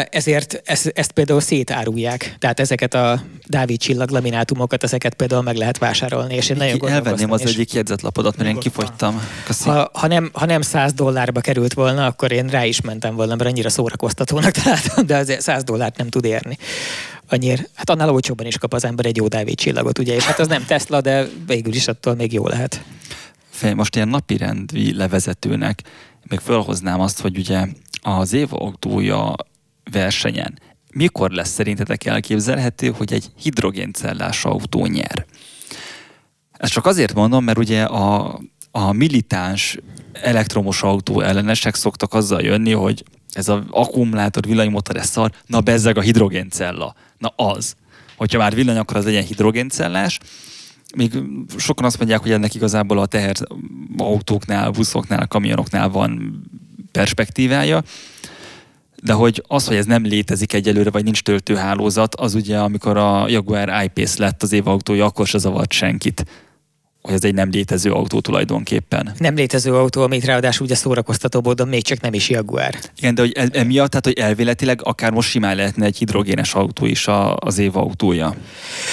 ezért ezt, ezt például szétárulják. Tehát ezeket a Dávid csillag laminátumokat, ezeket például meg lehet vásárolni. És én nagyon Elvenném az egyik jegyzetlapodat, mert én kifogytam. Ha, ha, nem, ha nem 100 dollárba került volna, akkor én rá is mentem volna, mert annyira szórakoztatónak találtam, de azért 100 dollárt nem tud érni. Annyira, hát annál olcsóban is kap az ember egy jó Dávid csillagot, ugye, és hát az nem Tesla, de végül is attól még jó lehet. Fej, most ilyen napirendi levezetőnek még felhoznám azt, hogy ugye az év autója versenyen. Mikor lesz szerintetek elképzelhető, hogy egy hidrogéncellás autó nyer? Ezt csak azért mondom, mert ugye a, a militáns elektromos autó ellenesek szoktak azzal jönni, hogy ez az akkumulátor, villanymotor, ez szar, na bezzeg a hidrogéncella. Na az. Hogyha már villany, akkor az legyen hidrogéncellás. Még sokan azt mondják, hogy ennek igazából a teher autóknál, buszoknál, kamionoknál van perspektívája de hogy az, hogy ez nem létezik egyelőre, vagy nincs töltőhálózat, az ugye, amikor a Jaguar I-Pace lett az év autója, akkor se zavart senkit hogy ez egy nem létező autó tulajdonképpen. Nem létező autó, amit ráadásul ugye szórakoztató módon még csak nem is Jaguar. Igen, de hogy emiatt, tehát hogy elvéletileg akár most simán lehetne egy hidrogénes autó is a, az év autója.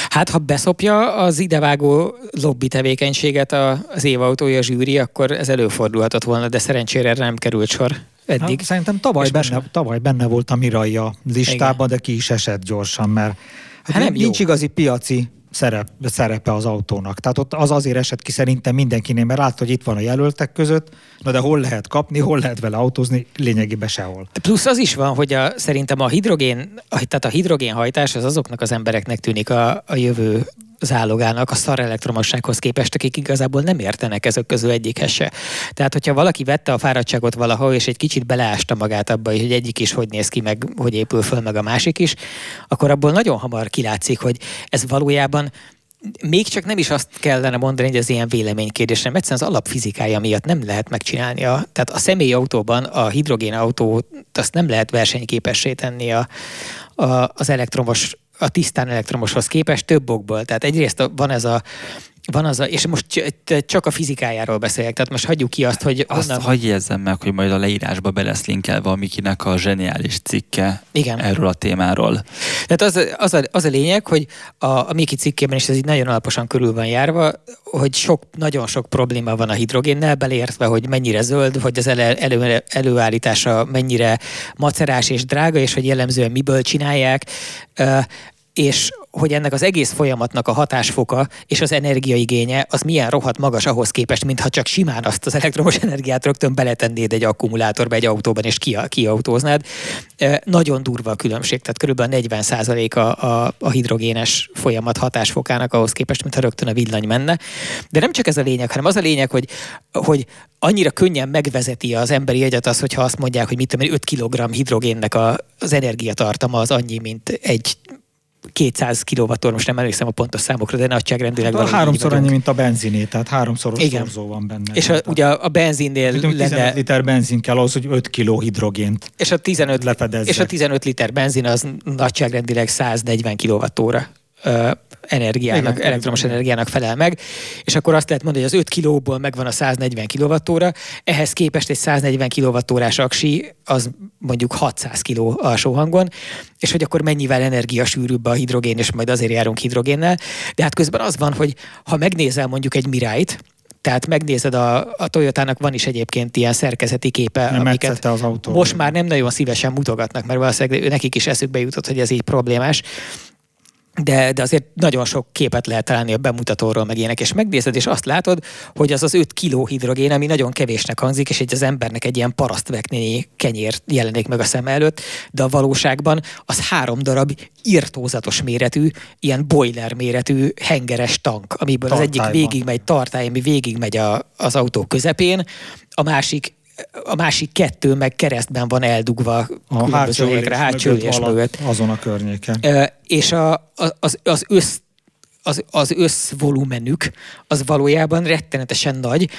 Hát ha beszopja az idevágó lobby tevékenységet az év autója zsűri, akkor ez előfordulhatott volna, de szerencsére nem került sor eddig. Hát, szerintem tavaly benne, most... tavaly benne volt a Mirai a listában, de ki is esett gyorsan, mert hát hát nem nincs jó. igazi piaci szerep, szerepe az autónak. Tehát ott az azért esett ki szerintem mindenkinél, mert látta, hogy itt van a jelöltek között, na de hol lehet kapni, hol lehet vele autózni, lényegében sehol. Plusz az is van, hogy a, szerintem a hidrogén, tehát a hidrogénhajtás az azoknak az embereknek tűnik a, a jövő zálogának a szar elektromossághoz képest, akik igazából nem értenek ezek közül egyikhez se. Tehát, hogyha valaki vette a fáradtságot valahol, és egy kicsit beleásta magát abba, hogy egyik is hogy néz ki, meg hogy épül föl, meg a másik is, akkor abból nagyon hamar kilátszik, hogy ez valójában még csak nem is azt kellene mondani, hogy ez ilyen véleménykérdés, nem egyszerűen az alapfizikája miatt nem lehet megcsinálni. A, tehát a személyautóban a hidrogénautót azt nem lehet versenyképessé tenni a, a, az elektromos a tisztán elektromoshoz képest több okból. Tehát egyrészt van ez a van az a, és most csak a fizikájáról beszélek, tehát most hagyjuk ki azt, hogy Azt honnan... hagyj érzem meg, hogy majd a leírásba be lesz linkelve a Mikinek a zseniális cikke Igen. erről a témáról. Tehát az, az, a, az a lényeg, hogy a, a Miki cikkében is ez így nagyon alaposan körül van járva, hogy sok, nagyon sok probléma van a hidrogénnel, beleértve, hogy mennyire zöld, hogy az elő, elő, előállítása mennyire macerás és drága, és hogy jellemzően miből csinálják. És hogy ennek az egész folyamatnak a hatásfoka és az energiaigénye az milyen rohadt magas ahhoz képest, mintha csak simán azt az elektromos energiát rögtön beletennéd egy akkumulátorba, egy autóban, és ki, kiautóznád. Nagyon durva a különbség, tehát körülbelül 40 a, a, a hidrogénes folyamat hatásfokának ahhoz képest, mintha rögtön a villany menne. De nem csak ez a lényeg, hanem az a lényeg, hogy, hogy annyira könnyen megvezeti az emberi egyet az, hogyha azt mondják, hogy mit tudom, 5 kg hidrogénnek a, az energiatartama az annyi, mint egy 200 kWh, most nem emlékszem a pontos számokra, de nagyságrendileg hát, Háromszor annyi, mint a benziné, tehát háromszoros Igen. szorzó van benne. És a, ugye a benzinnél lenne... 15 liter benzin kell ahhoz, hogy 5 kg hidrogént és a 15, lefedezze. És a 15 liter benzin az nagyságrendileg 140 kWh energiának, Igen, elektromos igen. energiának felel meg, és akkor azt lehet mondani, hogy az 5 kilóból megvan a 140 kWh, ehhez képest egy 140 kWh aksi az mondjuk 600 kg alsó hangon, és hogy akkor mennyivel energiasűrűbb a hidrogén, és majd azért járunk hidrogénnel. De hát közben az van, hogy ha megnézel mondjuk egy Mirai-t, tehát megnézed, a, a Toyotának van is egyébként ilyen szerkezeti képe, nem amiket az autó. most már nem nagyon szívesen mutogatnak, mert valószínűleg nekik is eszükbe jutott, hogy ez így problémás de, de azért nagyon sok képet lehet találni a bemutatóról, meg ilyenek, és megnézed, és azt látod, hogy az az 5 kiló hidrogén, ami nagyon kevésnek hangzik, és egy az embernek egy ilyen parasztveknényi kenyér jelenik meg a szem előtt, de a valóságban az három darab irtózatos méretű, ilyen boiler méretű hengeres tank, amiből Tartályban. az egyik végig megy tartály, ami végig megy a, az autó közepén, a másik a másik kettő meg keresztben van eldugva a hátsó helyekre, hátsó mögött, mögött. Azon a környéken. És a, az, az össz az, az összvolumenük az valójában rettenetesen nagy,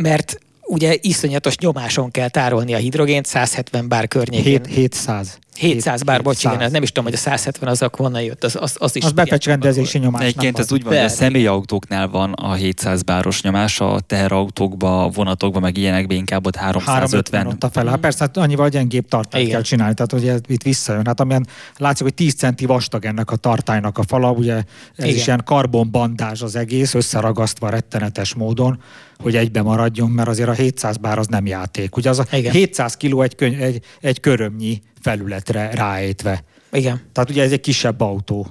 mert ugye iszonyatos nyomáson kell tárolni a hidrogént, 170 bár környékén. 700. 700 bár, bocs, igen, nem is tudom, hogy a 170 az akkor honnan jött, az, az, az is. Az bepecsrendezési nyomás. Egyébként ez úgy van, hogy a személyautóknál van a 700 báros nyomás, a teherautókba, vonatokba, meg ilyenekben inkább ott 350. 350 ott a fel. Hát persze, hát annyival gyengébb tartályt kell csinálni, tehát hogy ez itt visszajön. Hát amilyen látszik, hogy 10 centi vastag ennek a tartálynak a fala, ugye ez igen. is ilyen karbonbandás az egész, összeragasztva rettenetes módon hogy egybe maradjon, mert azért a 700 bár az nem játék. Ugye az a Igen. 700 kiló egy, köny- egy, egy körömnyi felületre ráétve. Igen. Tehát ugye ez egy kisebb autó.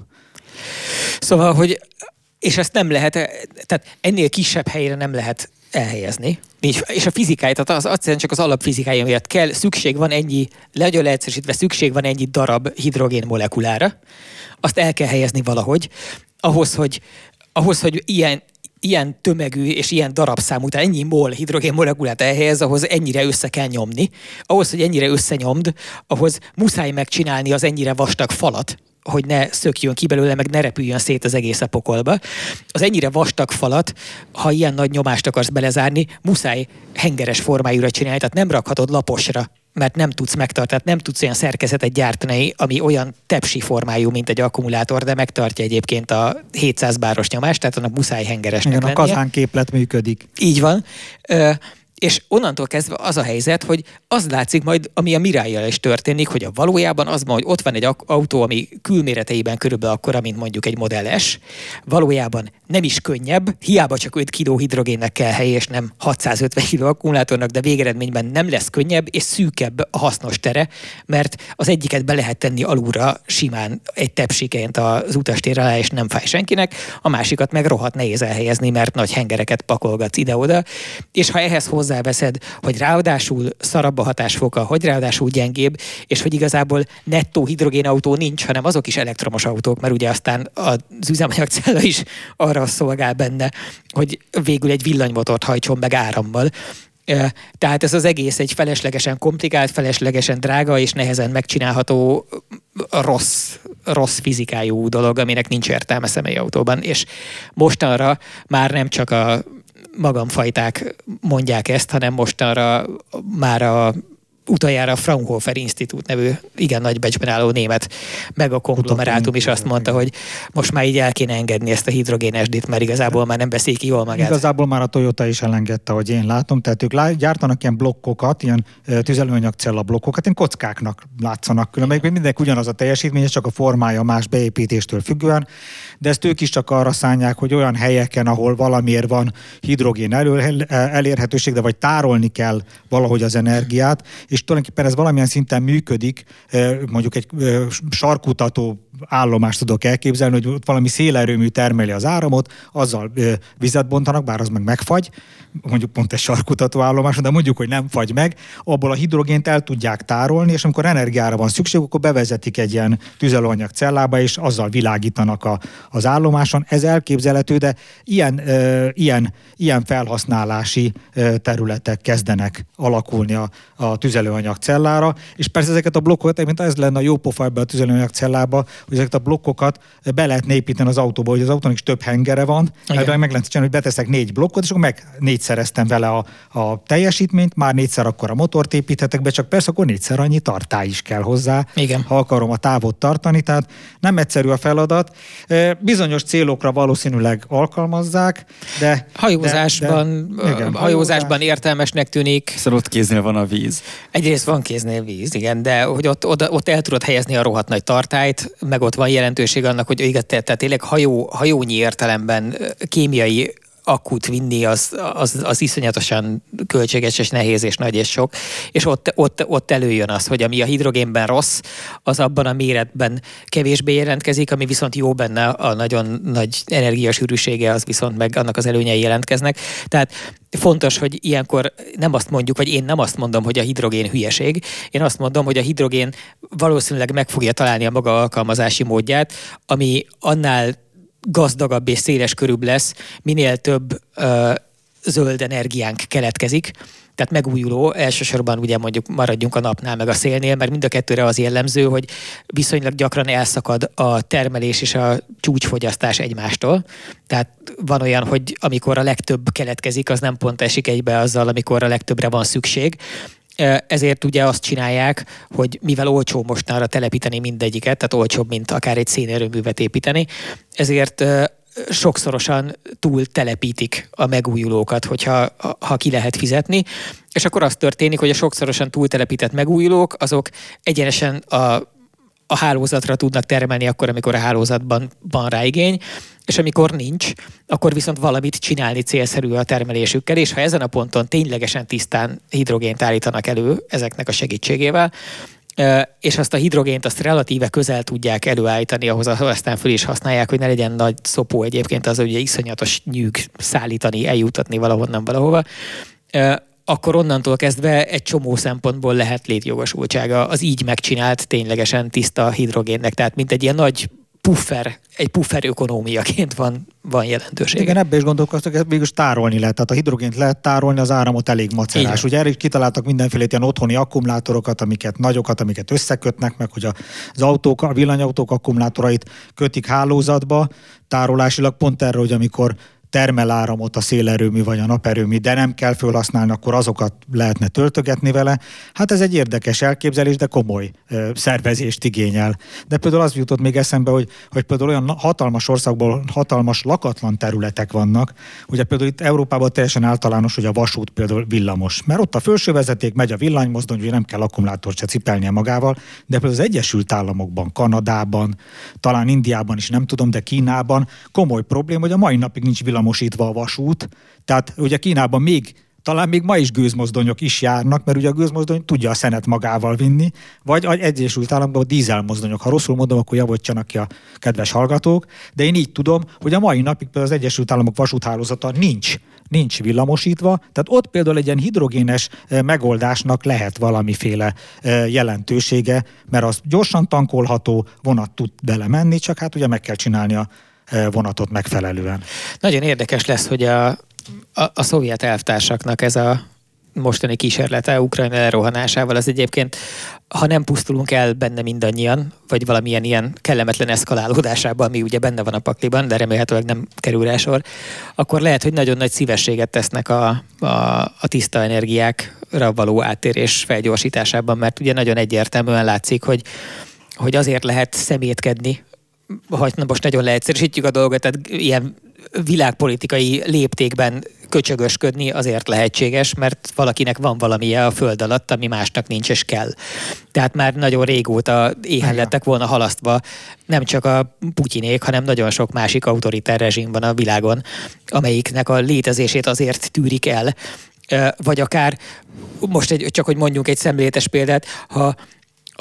Szóval, hogy és ezt nem lehet, tehát ennél kisebb helyre nem lehet elhelyezni. És a fizikája, tehát az egyszerűen csak az alapfizikája miatt kell, szükség van ennyi, nagyon leegyszerűsítve szükség van ennyi darab hidrogén molekulára, azt el kell helyezni valahogy, ahhoz, hogy ahhoz, hogy ilyen ilyen tömegű és ilyen darabszámú, tehát ennyi mol hidrogén molekulát elhelyez, ahhoz ennyire össze kell nyomni. Ahhoz, hogy ennyire összenyomd, ahhoz muszáj megcsinálni az ennyire vastag falat, hogy ne szökjön ki belőle, meg ne repüljön szét az egész a pokolba. Az ennyire vastag falat, ha ilyen nagy nyomást akarsz belezárni, muszáj hengeres formájúra csinálni, tehát nem rakhatod laposra, mert nem tudsz megtartani, nem tudsz olyan szerkezetet gyártani, ami olyan tepsi formájú, mint egy akkumulátor, de megtartja egyébként a 700 báros nyomást, tehát annak muszáj hengeresnek Igen, lennie. a kazánképlet működik. Így van. És onnantól kezdve az a helyzet, hogy az látszik majd, ami a mirai is történik, hogy a valójában az hogy ott van egy autó, ami külméreteiben körülbelül akkora, mint mondjuk egy Model S, valójában nem is könnyebb, hiába csak 5 kg hidrogénnek kell hely, és nem 650 kg akkumulátornak, de végeredményben nem lesz könnyebb, és szűkebb a hasznos tere, mert az egyiket be lehet tenni alulra simán egy tepsiként az utastér alá, és nem fáj senkinek, a másikat meg rohadt nehéz elhelyezni, mert nagy hengereket pakolgatsz ide-oda, és ha ehhez hozzáveszed, hogy ráadásul szarabb a hatásfoka, hogy ráadásul gyengébb, és hogy igazából nettó hidrogénautó nincs, hanem azok is elektromos autók, mert ugye aztán az üzemanyagcella is arra szolgál benne, hogy végül egy villanymotort hajtson meg árammal. Tehát ez az egész egy feleslegesen komplikált, feleslegesen drága és nehezen megcsinálható rossz, rossz fizikájú dolog, aminek nincs értelme személyautóban. És mostanra már nem csak a magamfajták mondják ezt, hanem mostanra már a utoljára a Fraunhofer Institut nevű igen nagy becsben álló német meg a konglomerátum is azt mondta, hogy most már így el kéne engedni ezt a hidrogénesdit, mert igazából már nem beszél ki jól magát. Igazából már a Toyota is elengedte, hogy én látom, tehát ők gyártanak ilyen blokkokat, ilyen tüzelőanyagcella blokkokat, ilyen kockáknak látszanak különben, mindenki ugyanaz a teljesítmény, csak a formája más beépítéstől függően, de ezt ők is csak arra szánják, hogy olyan helyeken, ahol valamiért van hidrogén elő, elérhetőség, de vagy tárolni kell valahogy az energiát, és tulajdonképpen ez valamilyen szinten működik, mondjuk egy sarkutató állomást tudok elképzelni, hogy valami szélerőmű termeli az áramot, azzal vizet bontanak, bár az meg megfagy, mondjuk pont egy sarkutató állomás, de mondjuk, hogy nem fagy meg, abból a hidrogént el tudják tárolni, és amikor energiára van szükség, akkor bevezetik egy ilyen tüzelőanyag cellába, és azzal világítanak a, az állomáson. Ez elképzelhető, de ilyen, ö, ilyen, ilyen felhasználási ö, területek kezdenek alakulni a, a tüzelőanyag cellára, és persze ezeket a blokkokat, mint ez lenne a jó pofa ebbe a tüzelőanyag cellába, hogy ezeket a blokkokat be lehet építeni az autóba, hogy az autónak is több hengere van, ebben meg lehet csinálni, hogy beteszek négy blokkot, és akkor meg négy szereztem vele a, a teljesítményt, már négyszer akkor a motort építhetek be, csak persze akkor négyszer annyi tartály is kell hozzá, Igen. ha akarom a távot tartani, tehát nem egyszerű a feladat. Bizonyos célokra valószínűleg alkalmazzák, de... Hajózásban, de, de, igen, hajózásban értelmesnek tűnik. Szóval ott kéznél van a víz. Egyrészt van kéznél víz, igen, de hogy ott, ott, ott el tudod helyezni a rohadt nagy tartályt, meg ott van jelentőség annak, hogy igaz, tehát tényleg hajó, hajónyi értelemben kémiai akut vinni, az, az, az iszonyatosan költséges és nehéz és nagy és sok, és ott, ott, ott előjön az, hogy ami a hidrogénben rossz, az abban a méretben kevésbé jelentkezik, ami viszont jó benne, a nagyon nagy energiasűrűsége, az viszont meg annak az előnyei jelentkeznek. Tehát fontos, hogy ilyenkor nem azt mondjuk, vagy én nem azt mondom, hogy a hidrogén hülyeség, én azt mondom, hogy a hidrogén valószínűleg meg fogja találni a maga alkalmazási módját, ami annál gazdagabb és széles körűbb lesz, minél több ö, zöld energiánk keletkezik, tehát megújuló, elsősorban ugye mondjuk maradjunk a napnál meg a szélnél, mert mind a kettőre az jellemző, hogy viszonylag gyakran elszakad a termelés és a csúcsfogyasztás egymástól. Tehát van olyan, hogy amikor a legtöbb keletkezik, az nem pont esik egybe azzal, amikor a legtöbbre van szükség ezért ugye azt csinálják, hogy mivel olcsó mostanra telepíteni mindegyiket, tehát olcsóbb, mint akár egy szénerőművet építeni, ezért sokszorosan túl telepítik a megújulókat, hogyha ha ki lehet fizetni, és akkor az történik, hogy a sokszorosan túltelepített megújulók, azok egyenesen a a hálózatra tudnak termelni akkor, amikor a hálózatban van rá igény, és amikor nincs, akkor viszont valamit csinálni célszerű a termelésükkel, és ha ezen a ponton ténylegesen tisztán hidrogént állítanak elő ezeknek a segítségével, és azt a hidrogént azt relatíve közel tudják előállítani, ahhoz aztán föl is használják, hogy ne legyen nagy szopó egyébként, az ugye iszonyatos nyűg szállítani, eljutatni valahonnan valahova akkor onnantól kezdve egy csomó szempontból lehet létjogosultsága az így megcsinált ténylegesen tiszta hidrogénnek. Tehát mint egy ilyen nagy puffer, egy puffer ökonómiaként van, van jelentőség. Igen, ebbe is gondolkoztak, hogy végül tárolni lehet. Tehát a hidrogént lehet tárolni, az áramot elég macerás. Igen. Ugye erre kitaláltak mindenféle ilyen otthoni akkumulátorokat, amiket nagyokat, amiket összekötnek, meg hogy az autók, a villanyautók akkumulátorait kötik hálózatba, tárolásilag pont erre, hogy amikor termel áramot a szélerőmű vagy a naperőmű, de nem kell felhasználni, akkor azokat lehetne töltögetni vele. Hát ez egy érdekes elképzelés, de komoly ö, szervezést igényel. De például az jutott még eszembe, hogy, hogy például olyan hatalmas országból hatalmas lakatlan területek vannak, ugye például itt Európában teljesen általános, hogy a vasút például villamos, mert ott a felső vezeték megy a villanymozdony, hogy nem kell akkumulátort se cipelnie magával, de például az Egyesült Államokban, Kanadában, talán Indiában is nem tudom, de Kínában komoly probléma, hogy a mai napig nincs villamos villamosítva a vasút. Tehát ugye Kínában még talán még ma is gőzmozdonyok is járnak, mert ugye a gőzmozdony tudja a szenet magával vinni, vagy egy Egyesült Államokban a dízelmozdonyok. Ha rosszul mondom, akkor javítsanak ki a kedves hallgatók, de én így tudom, hogy a mai napig az Egyesült Államok vasúthálózata nincs nincs villamosítva, tehát ott például egy ilyen hidrogénes eh, megoldásnak lehet valamiféle eh, jelentősége, mert az gyorsan tankolható, vonat tud bele menni, csak hát ugye meg kell csinálni a vonatot megfelelően. Nagyon érdekes lesz, hogy a, a, a szovjet elvtársaknak ez a mostani kísérlete Ukrajna elrohanásával, az egyébként, ha nem pusztulunk el benne mindannyian, vagy valamilyen ilyen kellemetlen eszkalálódásában, ami ugye benne van a pakliban, de remélhetőleg nem kerül rá sor, akkor lehet, hogy nagyon nagy szívességet tesznek a, a, a tiszta energiákra való áttérés felgyorsításában, mert ugye nagyon egyértelműen látszik, hogy, hogy azért lehet szemétkedni, hogy most nagyon leegyszerűsítjük a dolgot, tehát ilyen világpolitikai léptékben köcsögösködni azért lehetséges, mert valakinek van valamije a föld alatt, ami másnak nincs és kell. Tehát már nagyon régóta éhen lettek volna halasztva nem csak a Putyinék, hanem nagyon sok másik autoritár rezsim van a világon, amelyiknek a létezését azért tűrik el, vagy akár most egy, csak hogy mondjunk egy szemléletes példát, ha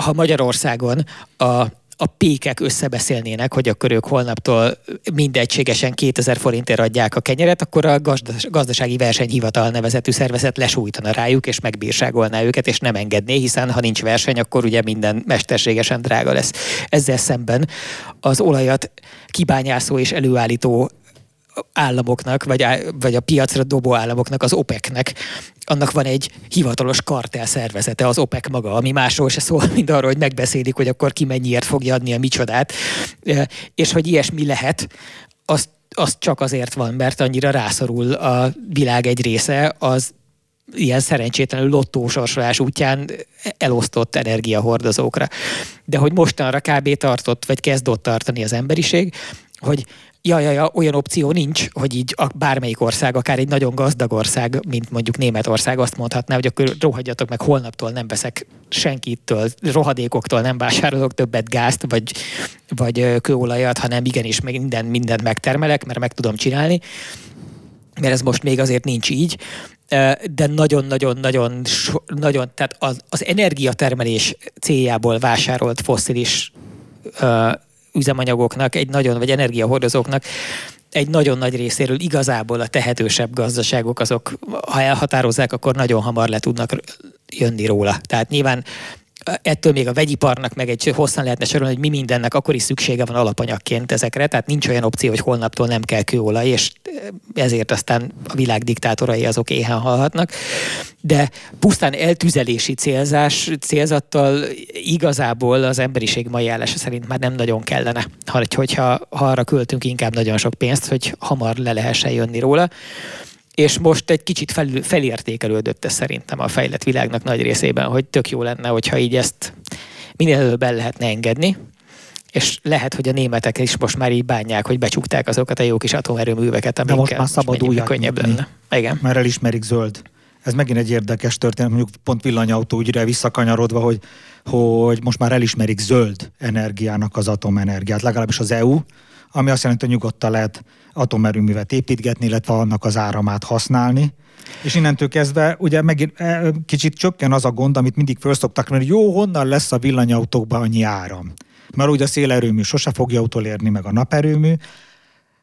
ha Magyarországon a a pékek összebeszélnének, hogy akkor ők holnaptól mindegységesen 2000 forintért adják a kenyeret, akkor a gazdasági versenyhivatal nevezetű szervezet lesújtana rájuk, és megbírságolná őket, és nem engedné, hiszen ha nincs verseny, akkor ugye minden mesterségesen drága lesz. Ezzel szemben az olajat kibányászó és előállító államoknak, vagy, vagy a piacra dobó államoknak, az OPEC-nek, annak van egy hivatalos kartel szervezete, az OPEC maga, ami másról se szól, mint arról, hogy megbeszélik, hogy akkor ki mennyiért fogja adni a micsodát, és hogy ilyesmi lehet, azt az csak azért van, mert annyira rászorul a világ egy része az ilyen szerencsétlenül lottósorsolás útján elosztott energiahordozókra. De hogy mostanra kb. tartott, vagy kezdott tartani az emberiség, hogy ja, ja, ja, olyan opció nincs, hogy így a bármelyik ország, akár egy nagyon gazdag ország, mint mondjuk Németország azt mondhatná, hogy akkor rohadjatok meg, holnaptól nem veszek senkitől, rohadékoktól nem vásárolok többet gázt, vagy, vagy kőolajat, hanem igenis minden, mindent megtermelek, mert meg tudom csinálni. Mert ez most még azért nincs így, de nagyon-nagyon-nagyon, nagyon, tehát az, az energiatermelés céljából vásárolt fosszilis üzemanyagoknak, egy nagyon, vagy energiahordozóknak egy nagyon nagy részéről igazából a tehetősebb gazdaságok azok, ha elhatározzák, akkor nagyon hamar le tudnak jönni róla. Tehát nyilván ettől még a vegyiparnak meg egy hosszan lehetne sorolni, hogy mi mindennek akkor is szüksége van alapanyagként ezekre, tehát nincs olyan opció, hogy holnaptól nem kell kőolaj, és ezért aztán a világ diktátorai azok éhen halhatnak. De pusztán eltüzelési célzás, célzattal igazából az emberiség mai állása szerint már nem nagyon kellene, hogyha ha arra költünk inkább nagyon sok pénzt, hogy hamar le lehessen jönni róla és most egy kicsit fel, felértékelődött ez szerintem a fejlett világnak nagy részében, hogy tök jó lenne, hogyha így ezt minél előbb el lehetne engedni, és lehet, hogy a németek is most már így bánják, hogy becsukták azokat a jó kis atomerőműveket, amikkel De most már szabad újat könnyebb lenne. Igen. Mert elismerik zöld. Ez megint egy érdekes történet, mondjuk pont villanyautó ügyre visszakanyarodva, hogy, hogy most már elismerik zöld energiának az atomenergiát, legalábbis az EU, ami azt jelenti, hogy nyugodtan lehet atomerőművet építgetni, illetve annak az áramát használni. És innentől kezdve ugye megint e, kicsit csökken az a gond, amit mindig felszoktak, mert jó, honnan lesz a villanyautókban annyi áram. Mert ugye a szélerőmű sose fogja utolérni, meg a naperőmű,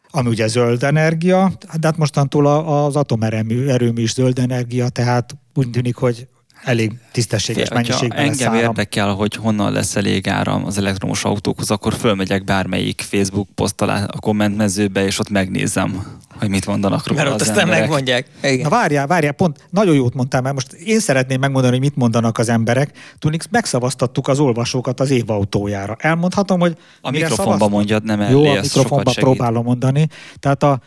ami ugye zöld energia, de hát mostantól az atomerőmű erőmű is zöld energia, tehát úgy tűnik, hogy elég tisztességes mennyiségben Engem áram. érdekel, hogy honnan lesz elég áram az elektromos autókhoz, akkor fölmegyek bármelyik Facebook poszt alá a kommentmezőbe, és ott megnézem, hogy mit mondanak róla Mert ott az aztán emberek. megmondják. Igen. Na várjál, várjál, pont nagyon jót mondtál, mert most én szeretném megmondani, hogy mit mondanak az emberek. Tudnik, megszavaztattuk az olvasókat az évautójára. Elmondhatom, hogy A mikrofonba mondjad, nem Jó, a mikrofonba próbálom mondani. Tehát a,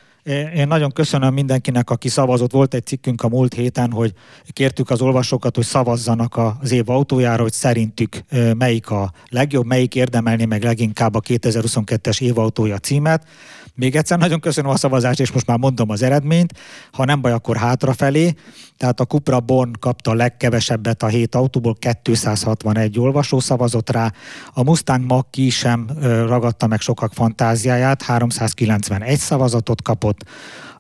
én nagyon köszönöm mindenkinek, aki szavazott. Volt egy cikkünk a múlt héten, hogy kértük az olvasókat, hogy szavazzanak az év autójára, hogy szerintük melyik a legjobb, melyik érdemelni meg leginkább a 2022-es évautója címet. Még egyszer nagyon köszönöm a szavazást, és most már mondom az eredményt. Ha nem baj, akkor hátrafelé. Tehát a Cupra Born kapta a legkevesebbet a hét autóból, 261 olvasó szavazott rá. A Mustang mach sem ragadta meg sokak fantáziáját, 391 szavazatot kapott.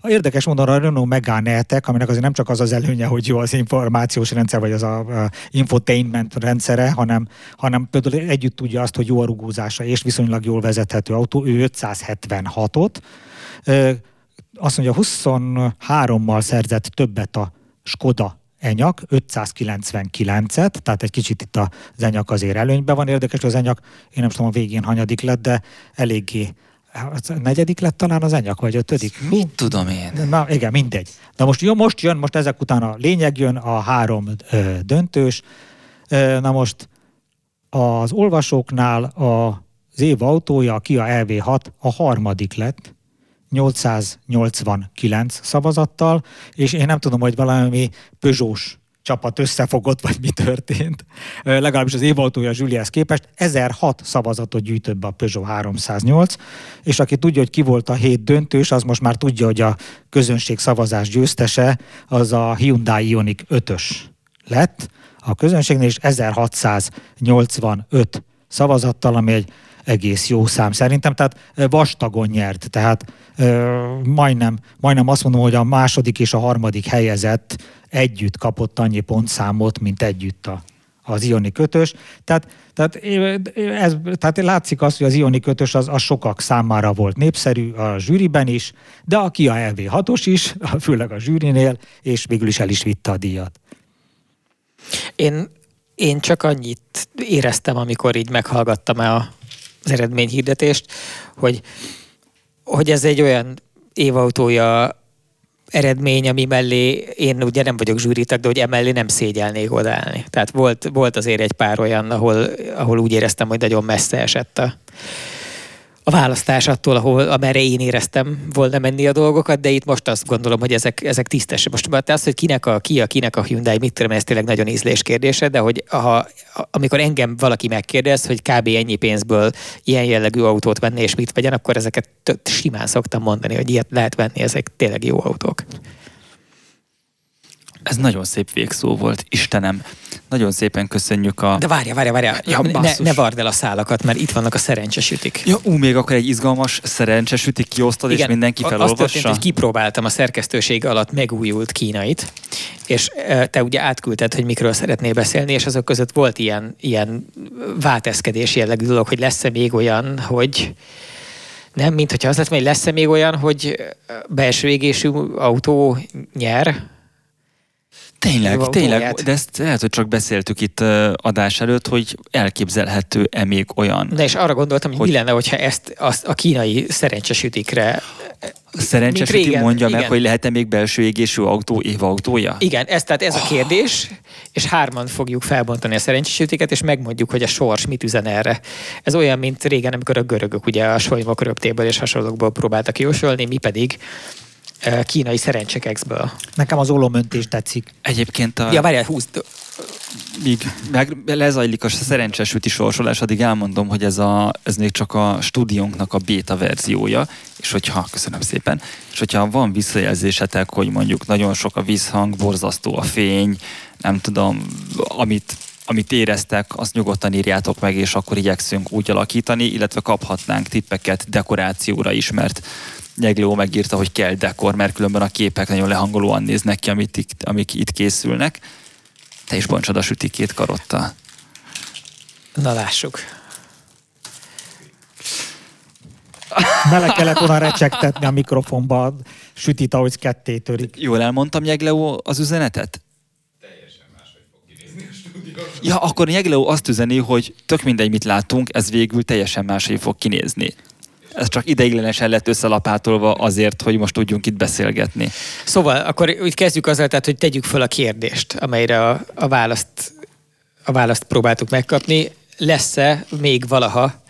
A érdekes módon a Renault Megane aminek azért nem csak az az előnye, hogy jó az információs rendszer, vagy az a, a infotainment rendszere, hanem, hanem például együtt tudja azt, hogy jó a rugózása, és viszonylag jól vezethető autó, ő 576-ot. Azt mondja, 23-mal szerzett többet a Skoda enyak, 599-et, tehát egy kicsit itt az enyak azért előnyben van. Érdekes, hogy az enyak, én nem tudom a végén hanyadik lett, de eléggé Hát, negyedik lett talán az enyak, vagy ötödik? Mit tudom én? Na igen, mindegy. Na most, jó, most jön, most ezek után a lényeg jön, a három ö, döntős. Ö, na most az olvasóknál a, az év autója, a Kia EV6 a harmadik lett, 889 szavazattal, és én nem tudom, hogy valami Peugeot csapat összefogott, vagy mi történt. Legalábbis az évautója Juliász képest 1006 szavazatot gyűjtött be a Peugeot 308, és aki tudja, hogy ki volt a hét döntős, az most már tudja, hogy a közönség szavazás győztese az a Hyundai Ioniq 5-ös lett a közönségnél, és 1685 szavazattal, ami egy egész jó szám szerintem, tehát vastagon nyert, tehát majdnem, majdnem azt mondom, hogy a második és a harmadik helyezett együtt kapott annyi pontszámot, mint együtt a, az Ioni kötös. Tehát, tehát, ez, tehát látszik az, hogy az Ioni kötös az, az sokak számára volt népszerű a zsűriben is, de a Kia LV6-os is, főleg a zsűrinél, és végül is el is vitte a díjat. Én, én csak annyit éreztem, amikor így meghallgattam el az eredményhirdetést, hogy, hogy ez egy olyan évautója eredmény, ami mellé én ugye nem vagyok zsűritak, de hogy emellé nem szégyelnék odállni. Tehát volt, volt azért egy pár olyan, ahol, ahol úgy éreztem, hogy nagyon messze esett a, a választás attól, ahol, amerre én éreztem volna menni a dolgokat, de itt most azt gondolom, hogy ezek, ezek tisztes. Most az, hogy kinek a Kia, kinek a Hyundai, mit tudom, ez tényleg nagyon ízlés kérdése, de hogy ha, amikor engem valaki megkérdez, hogy kb. ennyi pénzből ilyen jellegű autót venni, és mit vegyen, akkor ezeket simán szoktam mondani, hogy ilyet lehet venni, ezek tényleg jó autók. Ez nagyon szép végszó volt, Istenem. Nagyon szépen köszönjük a... De várja, várja, várja. Ja, ne, ne vard el a szálakat, mert itt vannak a szerencsesütik. Ja, ú, még akkor egy izgalmas szerencsesütik kiosztod, Igen, és mindenki felolvassa? Azt történt, hogy kipróbáltam a szerkesztőség alatt megújult kínait, és te ugye átküldted, hogy mikről szeretnél beszélni, és azok között volt ilyen, ilyen válteszkedés jellegű dolog, hogy lesz-e még olyan, hogy nem, mint hogyha az lett, hogy lesz-e még olyan, hogy belső égésű autó nyer, Tényleg, tényleg, de ezt lehet, hogy csak beszéltük itt adás előtt, hogy elképzelhető-e még olyan. De és arra gondoltam, hogy, hogy mi lenne, hogyha ezt azt a kínai szerencsesütikre Szerencsesüti mondja igen. meg, hogy lehet-e még belső égésű autó évautója? Igen, ez, tehát ez a kérdés, és hárman fogjuk felbontani a szerencsesütiket, és megmondjuk, hogy a sors mit üzen erre. Ez olyan, mint régen, amikor a görögök ugye a solymok röptéből és hasonlókból próbáltak jósolni, mi pedig kínai szerencsekexből. Nekem az ólomöntés tetszik. Egyébként a... Ja, várjál, húzd. Míg meg lezajlik a szerencsés üti sorsolás, addig elmondom, hogy ez, a, ez még csak a stúdiónknak a beta verziója, és hogyha, köszönöm szépen, és hogyha van visszajelzésetek, hogy mondjuk nagyon sok a vízhang, borzasztó a fény, nem tudom, amit amit éreztek, azt nyugodtan írjátok meg, és akkor igyekszünk úgy alakítani, illetve kaphatnánk tippeket dekorációra is, mert Nyegló megírta, hogy kell dekor, mert különben a képek nagyon lehangolóan néznek ki, amit itt, amik itt készülnek. Te is bontsad a süti két karottal. Na lássuk. Bele kellett volna recsegtetni a mikrofonba, sütit, ahogy ketté törik. Jól elmondtam, Nyegleó, az üzenetet? Ja, akkor Nyegleó azt üzeni, hogy tök mindegy, mit látunk, ez végül teljesen máshogy fog kinézni ez csak ideiglenesen lett összelapátolva azért, hogy most tudjunk itt beszélgetni. Szóval akkor úgy kezdjük azzal, tehát, hogy tegyük fel a kérdést, amelyre a, a, választ, a választ próbáltuk megkapni. Lesz-e még valaha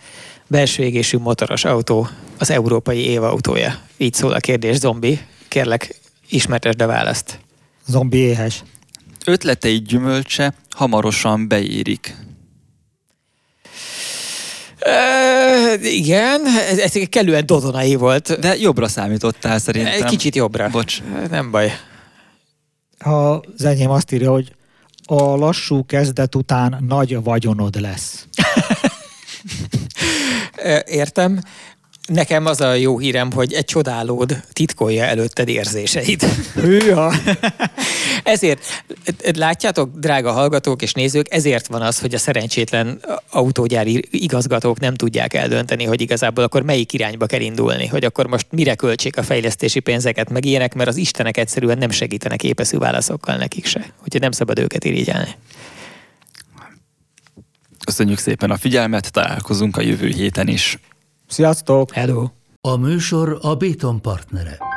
belső égésű motoros autó az európai évautója? Így szól a kérdés, zombi. Kérlek, ismertesd a választ. Zombi éhes. Ötletei gyümölcse hamarosan beérik. Uh, igen, ez, ez kellően dodonai volt. De jobbra számítottál szerintem. Egy kicsit jobbra. Bocs. Nem baj. Az enyém azt írja, hogy a lassú kezdet után nagy vagyonod lesz. Értem. Nekem az a jó hírem, hogy egy csodálód titkolja előtted érzéseid. Hűha! ezért, látjátok, drága hallgatók és nézők, ezért van az, hogy a szerencsétlen autógyári igazgatók nem tudják eldönteni, hogy igazából akkor melyik irányba kell indulni, hogy akkor most mire költsék a fejlesztési pénzeket, meg ilyenek, mert az istenek egyszerűen nem segítenek épeszű válaszokkal nekik se. Úgyhogy nem szabad őket irigyelni. Köszönjük szépen a figyelmet, találkozunk a jövő héten is. Sziasztok! Hello! A műsor a Béton partnere.